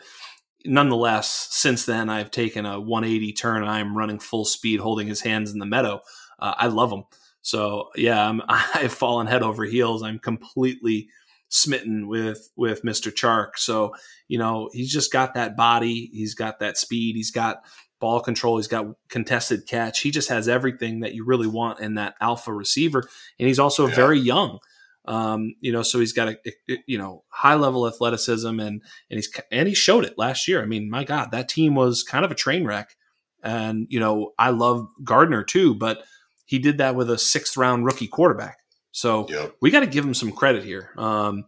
nonetheless, since then I've taken a 180 turn. I'm running full speed, holding his hands in the meadow. Uh, I love him. So yeah, I'm, <laughs> I've fallen head over heels. I'm completely smitten with with Mr. Chark. So you know he's just got that body. He's got that speed. He's got ball control. He's got contested catch. He just has everything that you really want in that alpha receiver. And he's also yeah. very young. Um, you know, so he's got a, a, you know high level athleticism, and and he's and he showed it last year. I mean, my God, that team was kind of a train wreck. And you know, I love Gardner too, but he did that with a sixth round rookie quarterback. So yep. we got to give him some credit here. Um,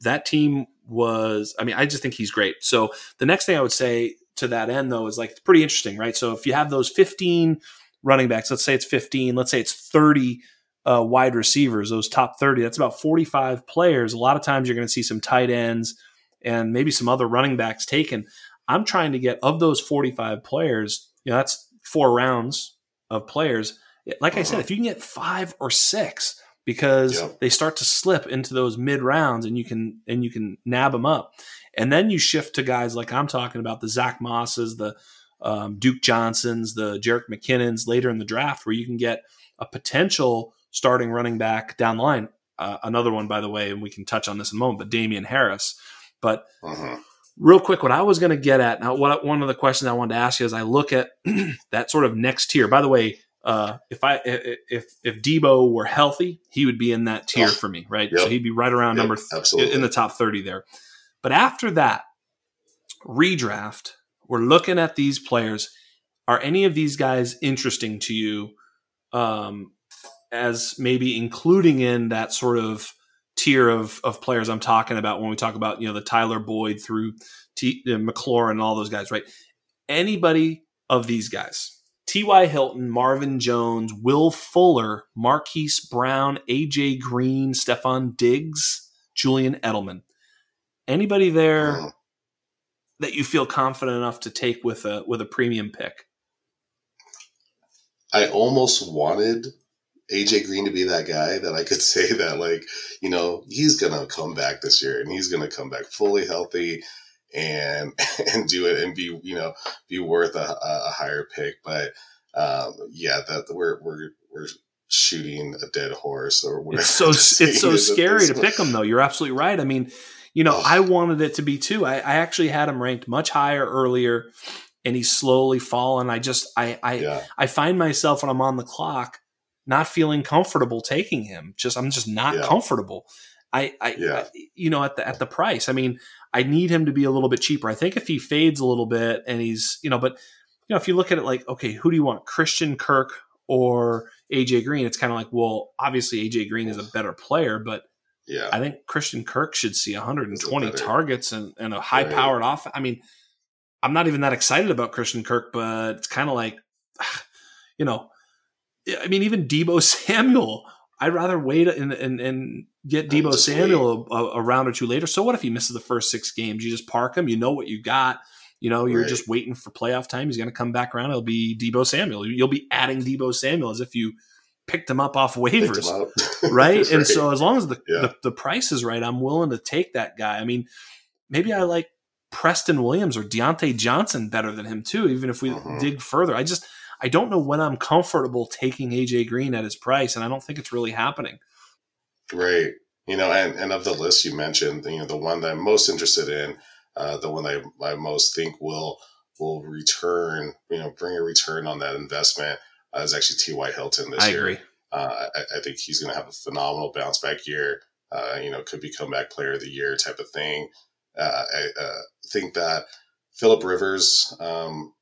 that team was, I mean, I just think he's great. So the next thing I would say to that end though is like it's pretty interesting, right? So if you have those 15 running backs, let's say it's 15, let's say it's 30 uh, wide receivers, those top 30, that's about 45 players. A lot of times you're going to see some tight ends and maybe some other running backs taken. I'm trying to get of those 45 players, you know, that's four rounds of players. Like I said, if you can get five or six, because yep. they start to slip into those mid rounds and you can and you can nab them up and then you shift to guys like i'm talking about the zach mosses the um, duke johnsons the Jerick mckinnons later in the draft where you can get a potential starting running back down the line uh, another one by the way and we can touch on this in a moment but damien harris but uh-huh. real quick what i was going to get at now what one of the questions i wanted to ask you as i look at <clears throat> that sort of next tier by the way uh, if I if if Deebo were healthy, he would be in that tier oh, for me, right? Yep. So he'd be right around yep, number th- in the top thirty there. But after that redraft, we're looking at these players. Are any of these guys interesting to you? Um, as maybe including in that sort of tier of of players I'm talking about when we talk about you know the Tyler Boyd through T, uh, McLaurin and all those guys, right? Anybody of these guys T.Y. Hilton, Marvin Jones, Will Fuller, Marquise Brown, A.J. Green, Stefon Diggs, Julian Edelman. Anybody there that you feel confident enough to take with a with a premium pick? I almost wanted AJ Green to be that guy that I could <laughs> say that like, you know, he's gonna come back this year and he's gonna come back fully healthy and <laughs> and do it and be you know be worth a, a higher pick. But um, yeah, that we're we're we're shooting a dead horse or whatever. It's so <laughs> it's so scary to pick them though. You're absolutely right. I mean, you know, I wanted it to be too. I, I actually had him ranked much higher earlier, and he's slowly fallen. I just I I yeah. I find myself when I'm on the clock not feeling comfortable taking him. Just I'm just not yeah. comfortable. I, I, yeah. I, you know, at the at the price. I mean, I need him to be a little bit cheaper. I think if he fades a little bit and he's, you know, but you know, if you look at it like, okay, who do you want, Christian Kirk or AJ Green? It's kind of like, well, obviously AJ Green is a better player, but yeah, I think Christian Kirk should see 120 targets and, and a high powered right. off. I mean, I'm not even that excited about Christian Kirk, but it's kind of like, <sighs> you know, I mean, even Deebo <laughs> Samuel I'd rather wait and and, and get Deebo Samuel a, a, round or two later. So what if he misses the first six games? You just park him. You know what you got. You know you're right. just waiting for playoff time. He's going to come back around. It'll be Deebo Samuel. You'll be adding Deebo Samuel as if you picked him up off waivers, <laughs> right? right? And so as long as the, yeah. the the price is right, I'm willing to take that guy. I mean, maybe I like Preston Williams or Diontae Johnson better than him too. Even if we uh-huh. dig further, I just I don't know when I'm comfortable taking AJ Green at his price, and I don't think it's really happening. Right. You know, and, and of the list you mentioned, you know, the one that I'm most interested in, uh, the one I, I most think will will return, you know, bring a return on that investment uh, is actually T.Y. Hilton this I year. agree. Uh, I, I, think he's going to have a phenomenal bounce back year. Uh, you know, could be comeback player of the year type of thing. Uh, I uh, think that Philip Rivers um,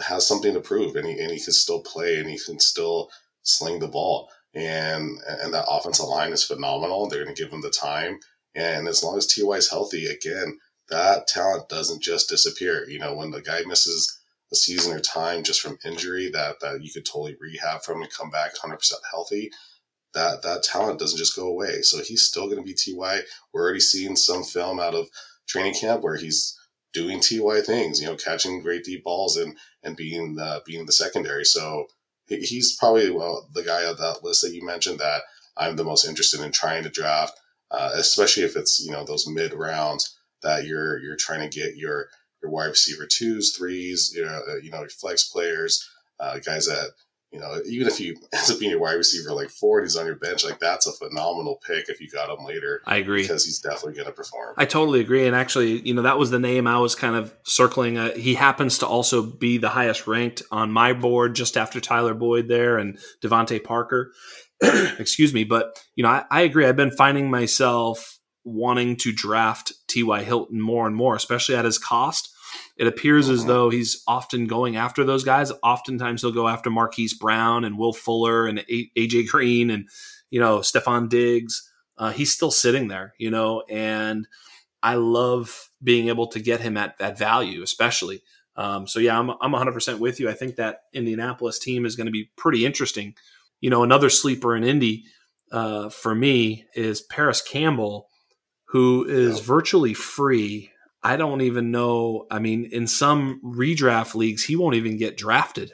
has something to prove, and he and he can still play, and he can still sling the ball, and and that offensive line is phenomenal. They're going to give him the time, and as long as Ty is healthy, again, that talent doesn't just disappear. You know, when the guy misses a season or time just from injury, that that you could totally rehab from and come back 100 percent healthy. That that talent doesn't just go away. So he's still going to be Ty. We're already seeing some film out of training camp where he's doing ty things, you know, catching great deep balls and and being uh, being the secondary. So he's probably well the guy on that list that you mentioned that I'm the most interested in trying to draft, uh, especially if it's you know those mid rounds that you're you're trying to get your your wide receiver twos, threes, you know, uh, you know, your flex players, uh, guys that you know, even if you <laughs> ends up being your wide receiver like Ford, he's on your bench, like that's a phenomenal pick if you got him later. I agree because he's definitely going to perform. I totally agree, and actually, you know, that was the name I was kind of circling. Uh, he happens to also be the highest ranked on my board, just after Tyler Boyd there and DeVante Parker. <clears throat> Excuse me, but you know, I, I agree. I've been finding myself wanting to draft T.Y. Hilton more and more, especially at his cost it appears as uh-huh. though he's often going after those guys. Oftentimes he'll go after Marquise Brown and Will Fuller and AJ Green and you know Stefon Diggs. Uh, he's still sitting there, you know, and I love being able to get him at that value, especially. Um, so yeah, I'm I'm 100% with you. I think that Indianapolis team is going to be pretty interesting. You know, another sleeper in Indy uh, for me is Parris Campbell, who is virtually free I don't even know. I mean, in some redraft leagues, he won't even get drafted.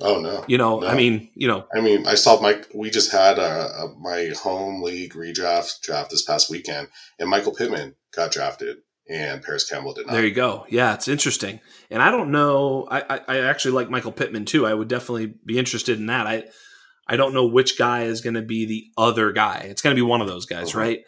Oh no! You know, no. I mean, you know, I mean, I saw Mike. We just had a, a, my home league redraft draft this past weekend, and Michael Pittman got drafted, and Parris Campbell did not. There you go. Yeah, it's interesting, and I don't know. I, I, I actually like Michael Pittman too. I would definitely be interested in that. I I don't know which guy is going to be the other guy. It's going to be one of those guys, uh-huh. right?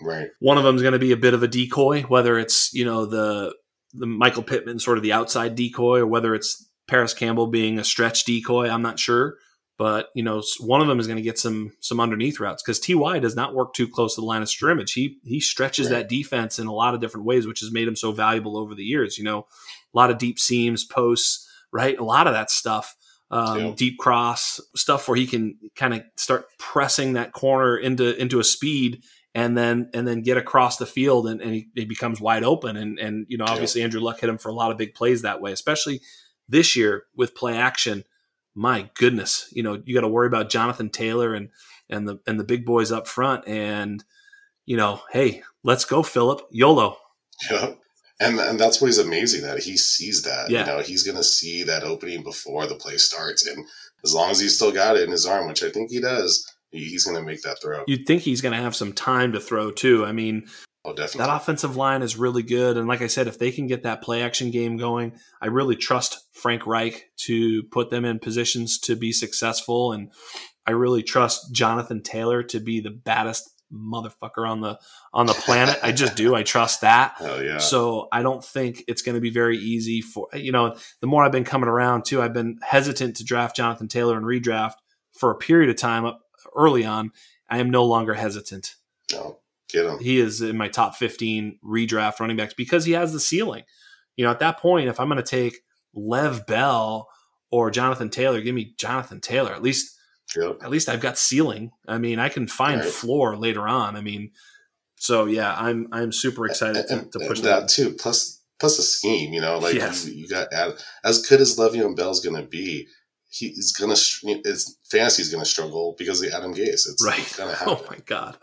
Right. One of them is going to be a bit of a decoy, whether it's you know the the Michael Pittman sort of the outside decoy, or whether it's Parris Campbell being a stretch decoy. I'm not sure, but you know one of them is going to get some some underneath routes because Ty does not work too close to the line of scrimmage. He he stretches right. that defense in a lot of different ways, which has made him so valuable over the years. You know, a lot of deep seams, posts, right? A lot of that stuff. Um, yeah. deep cross stuff where he can kind of start pressing that corner into into a speed and then and then get across the field and, and he, he, becomes wide open and and you know obviously. Andrew Luck hit him for a lot of big plays that way, especially this year with play action. My goodness, you know you got to worry about Jonathan Taylor and and the and the big boys up front, and you know, hey, let's go, Philip YOLO. Yeah. And, and that's what he's amazing at. He sees that. Yeah. You know, he's going to see that opening before the play starts. And as long as he's still got it in his arm, which I think he does, he's going to make that throw. You'd think he's going to have some time to throw too. I mean, oh, definitely. That offensive line is really good, and like I said, if they can get that play action game going, I really trust Frank Reich to put them in positions to be successful, and I really trust Jonathan Taylor to be the baddest motherfucker on the on the planet. I just do. I trust that. <laughs> Yeah. So I don't think it's going to be very easy for you know. The more I've been coming around too, I've been hesitant to draft Jonathan Taylor and redraft for a period of time up early on, I am no longer hesitant. No, get him. He is in my top 15 redraft running backs because he has the ceiling. You know, at that point, if I'm going to take Lev Bell or Jonathan Taylor, give me Jonathan Taylor. At least, yep. at least I've got ceiling. I mean, I can find right. floor later on. I mean, so yeah, I'm I'm super excited and, to, to, push that, that too. Plus, plus a scheme. You know, like yes. you, you, got as good as Le'Veon Bell's going to be he's gonna his fantasy's gonna struggle because of Adam Gase. It's, right. It's gonna <laughs> happen. Oh my god.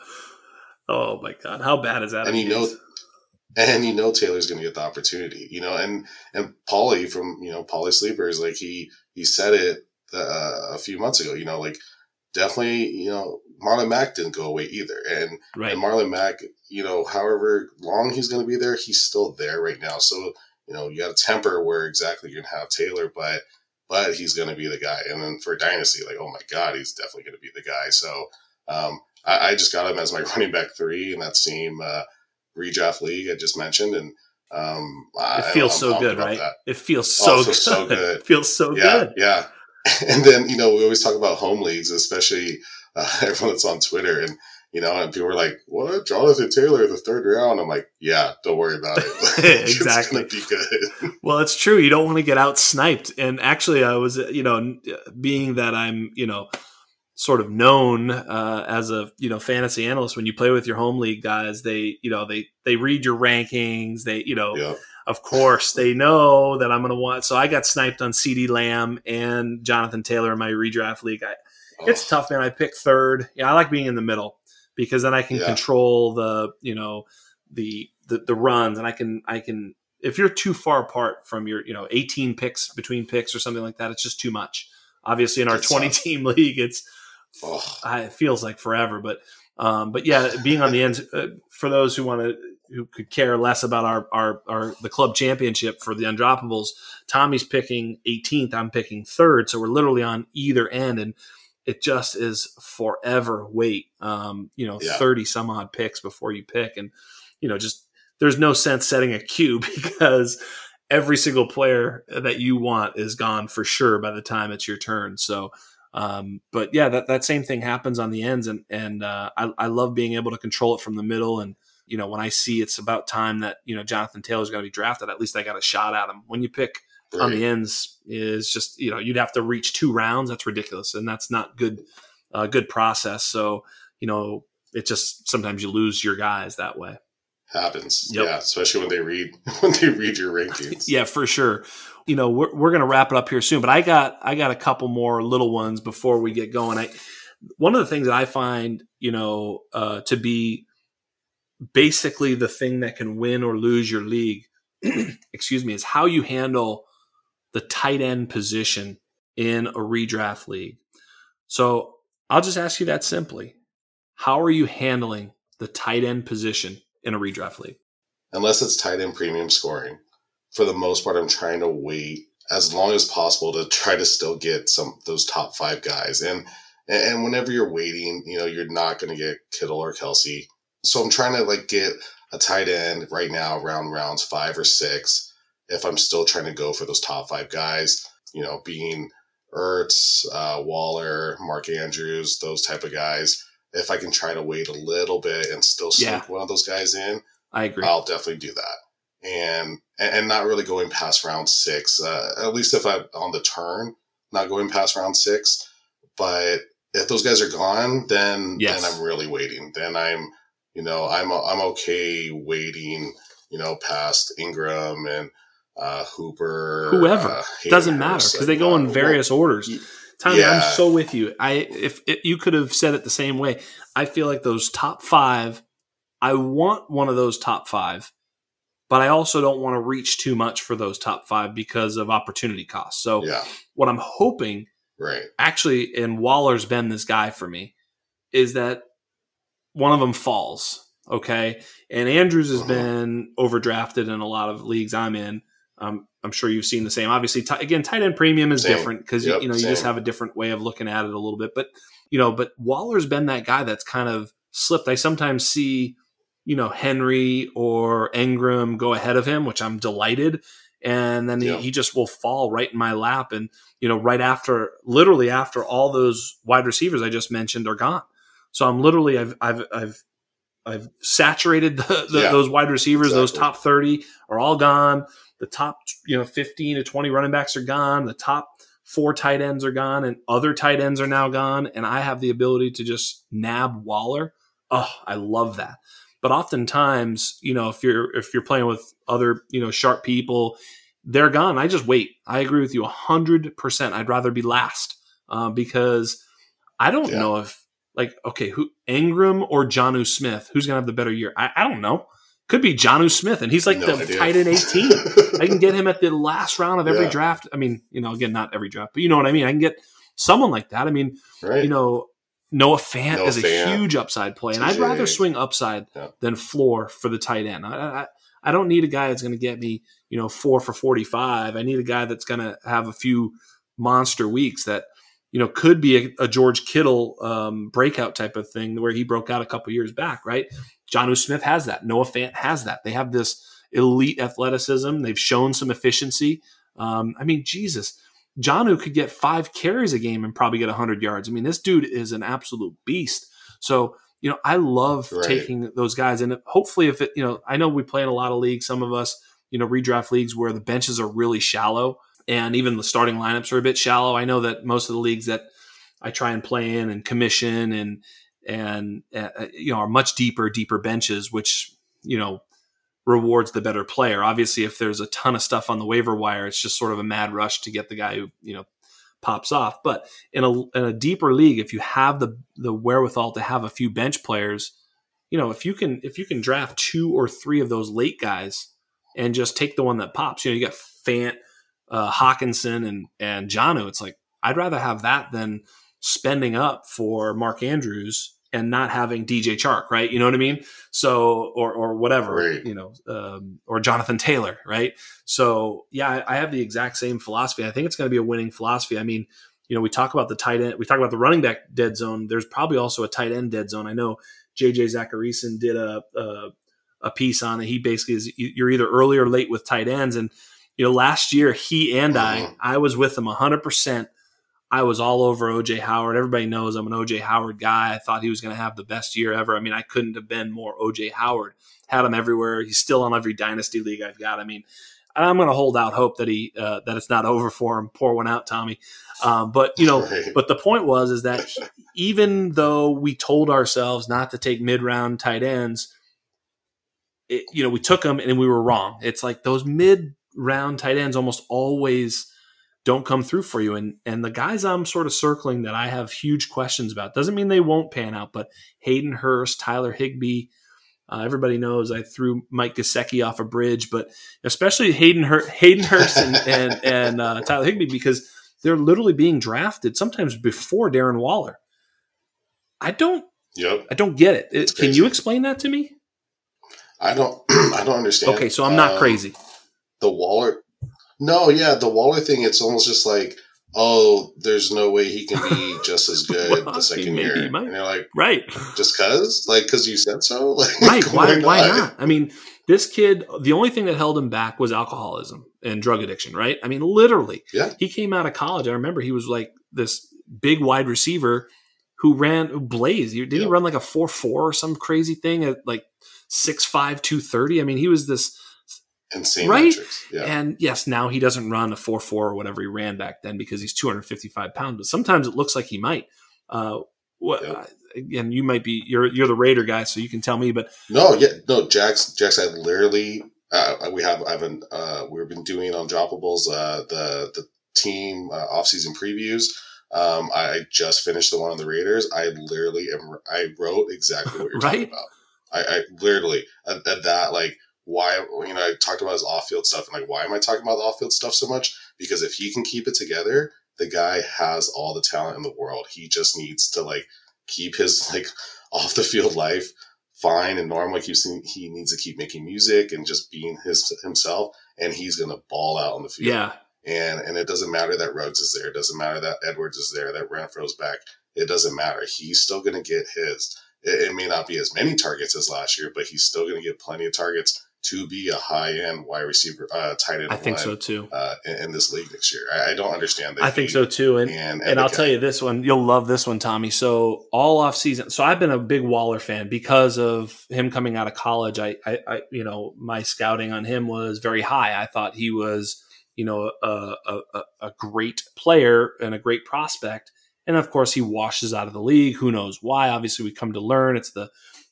Oh my god. How bad is that? And you know, and you know Taylor's gonna get the opportunity. You know, and and Paulie from you know Paulie Sleepers, like he he said it uh, a few months ago. You know, like definitely you know Marlon Mack didn't go away either, and right. and Marlon Mack, you know, however long he's gonna be there, he's still there right now. So you know you got to temper where exactly you're gonna have Taylor, but but he's going to be the guy. And then for Dynasty, like, oh my God, he's definitely going to be the guy. So um, I, I, just got him as my <laughs> running back three in that same uh, redraft league I just mentioned. And um, it feels so good, right? That. It feels so, good. so good. <laughs> it feels so yeah, good. Yeah. <laughs> And then, you know, we always talk about home leagues, especially uh, everyone that's on Twitter. And, you know, and people are like, "What, Jonathan Taylor, the third round?" I'm like, "Yeah, don't worry about it. <laughs> <laughs> exactly, it's be good." <laughs> well, it's true. You don't want to get out sniped. And actually, I was, you know, being that I'm, you know, sort of known uh, as a you know fantasy analyst when you play with your home league guys they you know they they read your rankings they you know yeah. of course they know that i'm going to want so i got sniped on CeeDee Lamb and jonathan taylor in my redraft league I, oh. it's tough man i picked third yeah i like being in the middle because then i can yeah. control the you know the, the the runs and i can i can if you're too far apart from your you know 18 picks between picks or something like that it's just too much obviously in our 20 team <laughs> league it's oh. I, it feels like forever. But um, but yeah, being on the end uh, for those who want to who could care less about our, our our the club championship for the undroppables. Tommy's picking 18th. I'm picking third. So we're literally on either end, and it just is forever wait. Um, you know, yeah. 30 some odd picks before you pick, and you know, just there's no sense setting a queue <laughs> because every single player that you want is gone for sure by the time it's your turn. So um, but yeah, that, that same thing happens on the ends, and and uh, I, I love being able to control it from the middle. And you know, when I see it's about time that you know Jonathan Taylor's going to be drafted, at least I got a shot at him. When you pick right. on the ends, is just you know you'd have to reach two rounds. That's ridiculous, and that's not good. Uh, good process. So you know, it just sometimes you lose your guys that way happens. Yep. Yeah, especially when they read <laughs> when they read your rankings. <laughs> yeah, for sure. You know, we're we're gonna wrap it up here soon, but I got I got a couple more little ones before we get going. I one of the things that I find, you know, uh, to be basically the thing that can win or lose your league, <clears throat> excuse me, is how you handle the tight end position in a redraft league. So I'll just ask you that simply. How are you handling the tight end position in a redraft league. Unless it's tight end premium scoring, for the most part, I'm trying to wait as long as possible to try to still get some those top five guys. And and whenever you're waiting, you know, you're not going to get Kittle or Kelce. So I'm trying to like get a tight end right now around rounds five or six. If I'm still trying to go for those top five guys, you know, being Ertz, uh, Waller, Mark Andrews, those type of guys if I can try to wait a little bit and still sneak yeah. one of those guys in, I agree. I'll definitely do that. And and not really going past round six. Uh, at least if I'm on the turn, not going past round six. But if those guys are gone, then yes. then I'm really waiting. Then I'm you know I'm I'm okay waiting. You know past Engram and uh, Hooper, whoever uh, doesn't matter because they go in various well, orders. Tommy, yeah. I'm so with you. I if it, you could have said it the same way, I feel like those top five. I want one of those top five, but I also don't want to reach too much for those top five because of opportunity costs. So, yeah. what I'm hoping, right, actually, and Waller's been this guy for me, is that one of them falls. Okay, and Andrews has uh-huh. been overdrafted in a lot of leagues I'm in. Um, I'm sure you've seen the same. Obviously, t- again, tight end premium is same. different because yep, you know you same. just have a different way of looking at it a little bit. But you know, but Waller's been that guy that's kind of slipped. I sometimes see you know Henry or Engram go ahead of him, which I'm delighted, and then he, he just will fall right in my lap, and you know, right after, literally after all those wide receivers I just mentioned are gone. So I'm literally I've I've I've I've saturated the, the, yeah, those wide receivers. Exactly. Those top thirty are all gone. The top, you know, 15 to 20 running backs are gone. The top four tight ends are gone and other tight ends are now gone. And I have the ability to just nab Waller. Oh, I love that. But oftentimes, you know, if you're if you're playing with other, you know, sharp people, they're gone. I just wait. I agree with you hundred percent. I'd rather be last uh, because I don't yeah. know if like okay, who Engram or Jonnu Smith, who's gonna have the better year? I, I don't know. Could be Jonnu Smith, and he's like no the idea. tight end 18. I can get him at the last round of every yeah. draft. I mean, you know, again, not every draft, but you know what I mean. I can get someone like that. I mean, right. you know, Noah Fant Noah is a Fant. huge upside play, and I'd rather swing upside yeah. than floor for the tight end. I, I, I don't need a guy that's going to get me, you know, four for 45. I need a guy that's going to have a few monster weeks that you know could be a, a George Kittle um, breakout type of thing where he broke out a couple years back, right? Jonnu Smith has that. Noah Fant has that. They have this elite athleticism. They've shown some efficiency. Um, I mean, Jesus, Jonnu could get five carries a game and probably get 100 yards. I mean, this dude is an absolute beast. So, you know, I love right. taking those guys. And hopefully, if it, you know, I know we play in a lot of leagues, some of us, you know, redraft leagues where the benches are really shallow and even the starting lineups are a bit shallow. I know that most of the leagues that I try and play in and commission and, and, uh, you know, are much deeper, deeper benches, which, you know, rewards the better player. Obviously, if there's a ton of stuff on the waiver wire, it's just sort of a mad rush to get the guy who you know pops off. But in a in a deeper league, if you have the the wherewithal to have a few bench players, you know, if you can if you can draft two or three of those late guys and just take the one that pops, you know, you got Fant, uh, Hockenson, and and Jonnu. It's like I'd rather have that than spending up for Mark Andrews and not having DJ Chark, right? You know what I mean? So, or or whatever, right. you know, um, or Jonathan Taylor, right? So, yeah, I, I, have the exact same philosophy. I think it's going to be a winning philosophy. I mean, you know, we talk about the tight end, we talk about the running back dead zone. There's probably also a tight end dead zone. I know JJ Zachariason did a, a a piece on it. He basically is you're either early or late with tight ends, and you know, last year he and I, mm-hmm. I was with him 100 percent I was all over OJ Howard. Everybody knows I'm an OJ Howard guy. I thought he was going to have the best year ever. I mean, I couldn't have been more OJ Howard. Had him everywhere. He's still on every dynasty league I've got. I mean, I'm going to hold out hope that he uh, that it's not over for him. Pour one out, Tommy. Um, but you know, but the point was is that he, even though we told ourselves not to take mid round tight ends, it, you know, we took them and we were wrong. It's like those mid round tight ends almost always don't come through for you. And and the guys I'm sort of circling that I have huge questions about doesn't mean they won't pan out, but Hayden Hurst, Tyler Higbee, Uh, everybody knows I threw Mike Gesicki off a bridge, but especially Hayden Hur- Hayden Hurst and <laughs> and, and uh, Tyler Higbee because they're literally being drafted sometimes before Darren Waller. I don't. Yep. I don't get it. it can you explain that to me? I don't. <clears throat> I don't understand. Okay, so I'm not um, crazy. The Waller no, yeah, the Waller thing. It's almost just like, oh, there's no way he can be <laughs> just as good well, the second year. And you're like, right, just cause, like, cause you said so, <laughs> like, right? Why, why not? I mean, this kid. The only thing that held him back was alcoholism and drug addiction, right? I mean, literally. Yeah. He came out of college. I remember he was like this big wide receiver who ran Blaze. Did yep. he run like a four four or some crazy thing at like six five two thirty? I mean, he was this insane right? Yeah. And yes, now he doesn't run a four four or whatever he ran back then because he's 255 pounds. But sometimes it looks like he might. Uh, what? Yep. Uh, again, you might be you're you're the Raider guy, so you can tell me. But no, yeah, no, Jax, Jax, I literally uh, we have I've been uh, we've been doing on Droppables uh, the the team uh, off season previews. Um, I just finished the one on the Raiders. I literally am. I wrote exactly what you're <laughs> right? talking about. I, I literally at, at that like why you know I talked about his off field stuff and like why am I talking about the off field stuff so much? Because if he can keep it together, the guy has all the talent in the world. He just needs to like keep his <laughs> like off the field life fine and normal. Like he needs to keep making music and just being his himself, and he's gonna ball out on the field. Yeah. And and it doesn't matter that Ruggs is there. It doesn't matter that Edwards is there. That Renfrow's back. It doesn't matter. He's still gonna get his. It, it may not be as many targets as last year, but he's still gonna get plenty of targets to be a high end wide receiver, uh, tight end. I think so too. Uh, in, in, this league next year, I, I don't understand that. I think so too, and and, and I'll tell you this one, you'll love this one, Tommy. So all off season, so I've been a big Waller fan because of him coming out of college. I, I, I you know, my scouting on him was very high. I thought he was, you know, a, a, a great player and a great prospect. And of course, he washes out of the league. Who knows why? Obviously, we come to learn it's the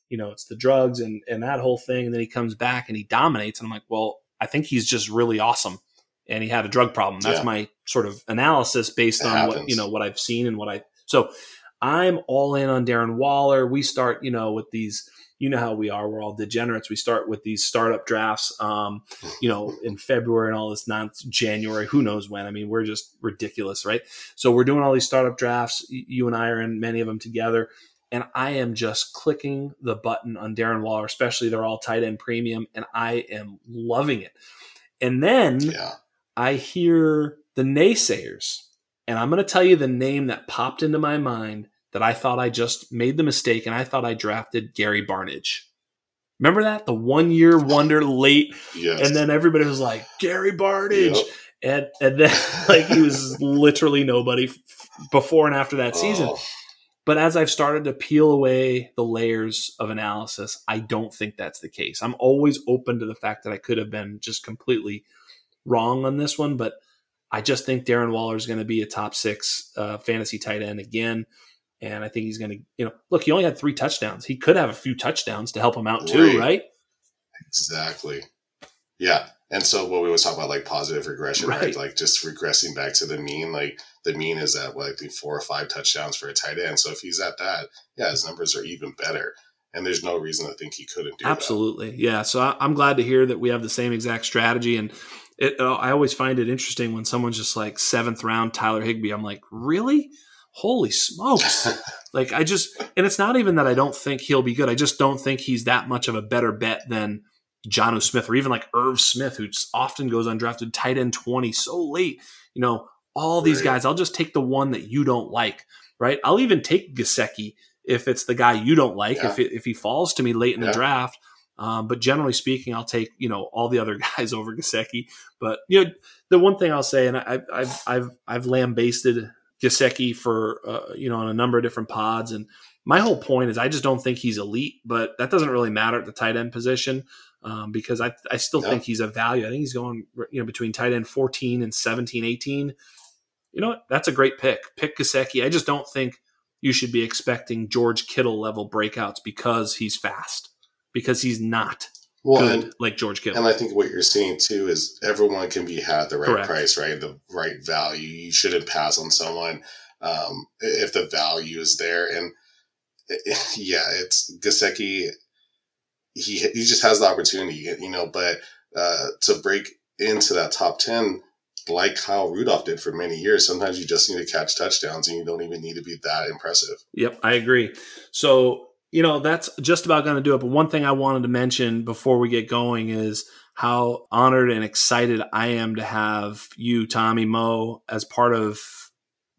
you know, it's the drugs and, and that whole thing. And then he comes back and he dominates. And I'm like, well, I think he's just really awesome. And he had a drug problem. That's yeah. my sort of analysis based it on happens. what, you know, what I've seen and what I, so I'm all in on Darren Waller. We start, you know, with these, you know how we are. We're all degenerates. We start with these startup drafts, um, you know, in February and all this nonsense, January, who knows when. I mean, we're just ridiculous, right? So we're doing all these startup drafts. You and I are in many of them together and I am just clicking the button on Darren Waller, especially they're all tight end premium, and I am loving it. And then yeah. I hear the naysayers And I'm going to tell you the name that popped into my mind that I thought I just made the mistake and I thought I drafted Gary Barnidge. Remember that? The one year wonder late. Yes. And then everybody was like, Gary Barnidge. Yep. And, and then, <laughs> like, he was literally nobody before and after that season. Oh, But as I've started to peel away the layers of analysis, I don't think that's the case. I'm always open to the fact that I could have been just completely wrong on this one, but I just think Darren Waller is going to be a top six uh, fantasy tight end again. And I think he's going to, you know, look, he only had three touchdowns. He could have a few touchdowns to help him out too, Right. right? exactly. Yeah. And so what we always talk about, like positive regression, right? Right. Like just regressing back to the mean. Like the mean is at what I think four or five touchdowns for a tight end. So if he's at that, yeah, his numbers are even better. And there's no reason to think he couldn't do Absolutely. Yeah. So I, I'm glad to hear that we have the same exact strategy. And it, uh, I always find it interesting when someone's just like seventh round Tyler Higbee. I'm like, really? Holy smokes. <laughs> like, I just, and it's not even that I don't think he'll be good. I just don't think he's that much of a better bet than Jonnu Smith or even like Irv Smith, who often goes undrafted tight end 20 so late. You know, all these Right. guys, I'll just take the one that you don't like, right? I'll even take Gesicki if it's the guy you don't like, Yeah. if, it, if he falls to me late in the draft. Um, but generally speaking, I'll take you know all the other <laughs> guys over Gesicki. But you know the one thing I'll say, and I, I've I've I've lambasted Gesicki for uh, you know on a number of different pods, and my whole point is I just don't think he's elite, but that doesn't really matter at the tight end position um, because I I still No. think he's a value. I think he's going you know between tight end 14 and 17, 18. You know what? That's a great pick. Pick Gesicki. I just don't think you should be expecting George Kittle level breakouts because he's fast because he's not well, good and, like George Kittle. and I think what you're seeing too is everyone can be had the right Correct. price, right? The right value. You shouldn't pass on someone um, if the value is there. And <laughs> yeah, it's Gesicki. He he just has the opportunity, you know. But uh, to break into that top ten, like Kyle Rudolph did for many years, sometimes you just need to catch touchdowns, and you don't even need to be that impressive. Yep, I agree. So, you know, that's just about going to do it. But one thing I wanted to mention before we get going is how honored and excited I am to have you, Tommy Mo, as part of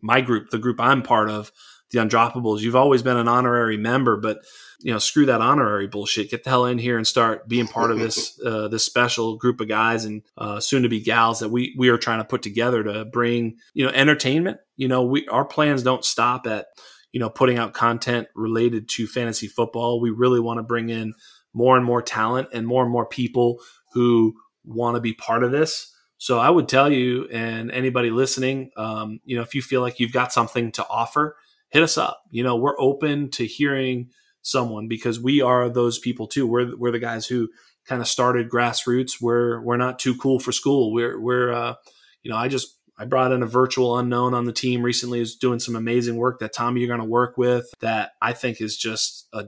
my group, the group I'm part of, the Undroppables. You've always been an honorary member, but you know, screw that honorary bullshit. Get the hell in here and start being part of this <laughs> uh, this special group of guys and uh, soon to be gals that we we are trying to put together to bring you know entertainment. You know, we our plans don't stop at you know putting out content related to fantasy football. We really want to bring in more and more talent and more and more people who want to be part of this. So I would tell you and anybody listening, um, you know, if you feel like you've got something to offer, hit us up. You know, we're open to hearing someone because we are those people too. We're we're the guys who kind of started grassroots. We're we're not too cool for school. We're we're uh, you know, I just I brought in a virtual unknown on the team recently who's doing some amazing work that Tommy you're going to work with that I think is just a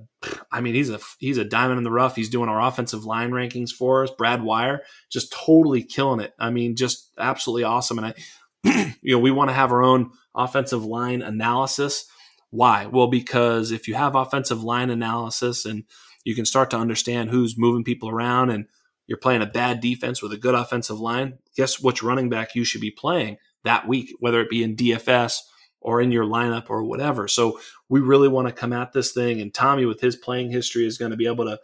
I mean he's a he's a diamond in the rough. He's doing our offensive line rankings for us. Brad Wire just totally killing it. I mean just absolutely awesome and I <clears throat> you know we want to have our own offensive line analysis. Why? Well because if you have offensive line analysis and you can start to understand who's moving people around and you're playing a bad defense with a good offensive line, guess which running back you should be playing that week, whether it be in DFS or in your lineup or whatever. So we really want to come at this thing, and Tommy, with his playing history, is going to be able to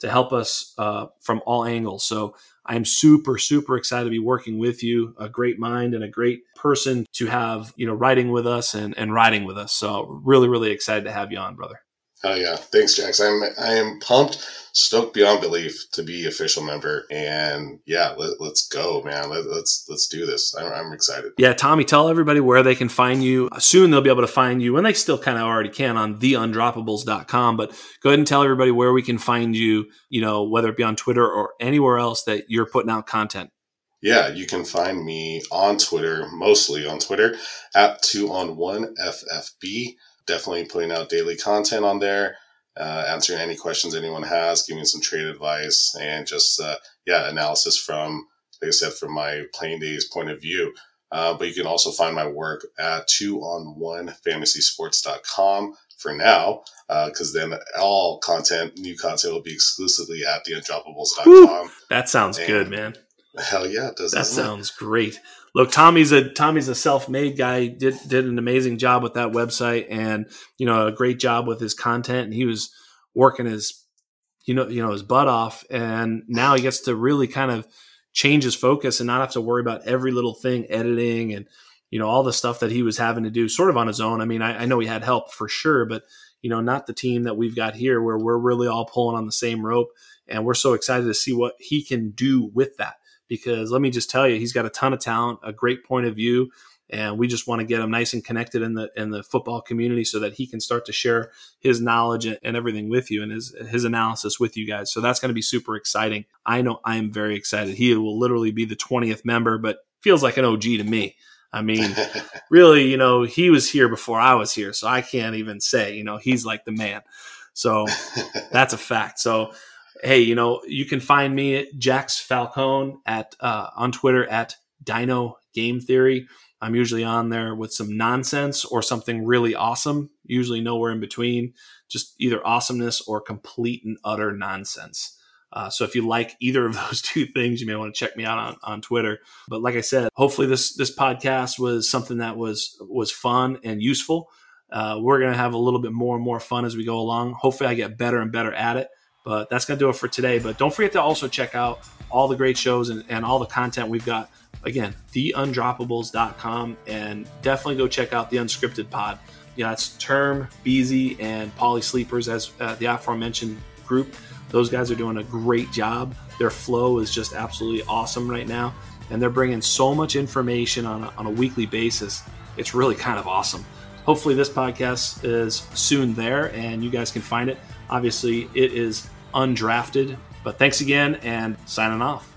to help us uh, from all angles. So I'm super super excited to be working with you. A great mind and a great person to have, you know, writing with us and and riding with us. So really really excited to have you on, brother. Oh yeah, thanks, Jax. I'm I am pumped, stoked beyond belief to be official member, and yeah, let, us go, man. Let, let's let's do this. I'm, I'm excited. Yeah, Tommy, tell everybody where they can find you. Soon they'll be able to find you, and they still kind of already can on theundroppables.com. But go ahead and tell everybody where we can find you, you know, whether it be on Twitter or anywhere else that you're putting out content. Yeah, you can find me on Twitter, mostly on Twitter, at two on one FFB. Definitely putting out daily content on there, uh, answering any questions anyone has, giving some trade advice, and just uh, yeah, analysis from, like I said, from my playing days point of view. Uh, but you can also find my work at two on one fantasysports.com for now, because then all content, new content will be exclusively at theundroppables.com. That sounds And good, man. <laughs> Hell yeah, it does. That doesn't it? sounds great. Look, Tommy's a Tommy's a self-made guy. did did an amazing job with that website, and you know, a great job with his content. And he was working his, you know, you know, his butt off, and now he gets to really kind of change his focus and not have to worry about every little thing, editing and you know all the stuff that he was having to do sort of on his own. I mean, I, I know he had help for sure, but you know, not the team that we've got here where we're really all pulling on the same rope. And we're so excited to see what he can do with that. Because let me just tell you, he's got a ton of talent, a great point of view, and we just want to get him nice and connected in the in the football community so that he can start to share his knowledge and everything with you and his his analysis with you guys. So that's going to be super exciting. I know I am very excited. He will literally be the 20th member, but feels like an OG to me. I mean, <laughs> really, you know, he was here before I was here, so I can't even say, you know, he's like the man. So <laughs> that's a fact. So, hey, you know, you can find me at Jax Falcone at uh, on Twitter at Dino Game Theory. I'm usually on there with some nonsense or something really awesome. Usually nowhere in between, just either awesomeness or complete and utter nonsense. Uh, so if you like either of <laughs> those two things, you may want to check me out on, on Twitter. But like I said, hopefully this this podcast was something that was was fun and useful. Uh, we're gonna have a little bit more and more fun as we go along. Hopefully, I get better and better at it. But that's gonna do it for today. But don't forget to also check out all the great shows and, and all the content we've got. Again, theundroppables.com and definitely go check out the unscripted pod. Yeah, it's Term, Beezy, and Polly Sleepers as uh, the aforementioned group. Those guys are doing a great job. Their flow is just absolutely awesome right now. And they're bringing so much information on a, on a weekly basis. It's really kind of awesome. Hopefully, this podcast is soon there and you guys can find it. Obviously, it is undrafted. But thanks again and signing off.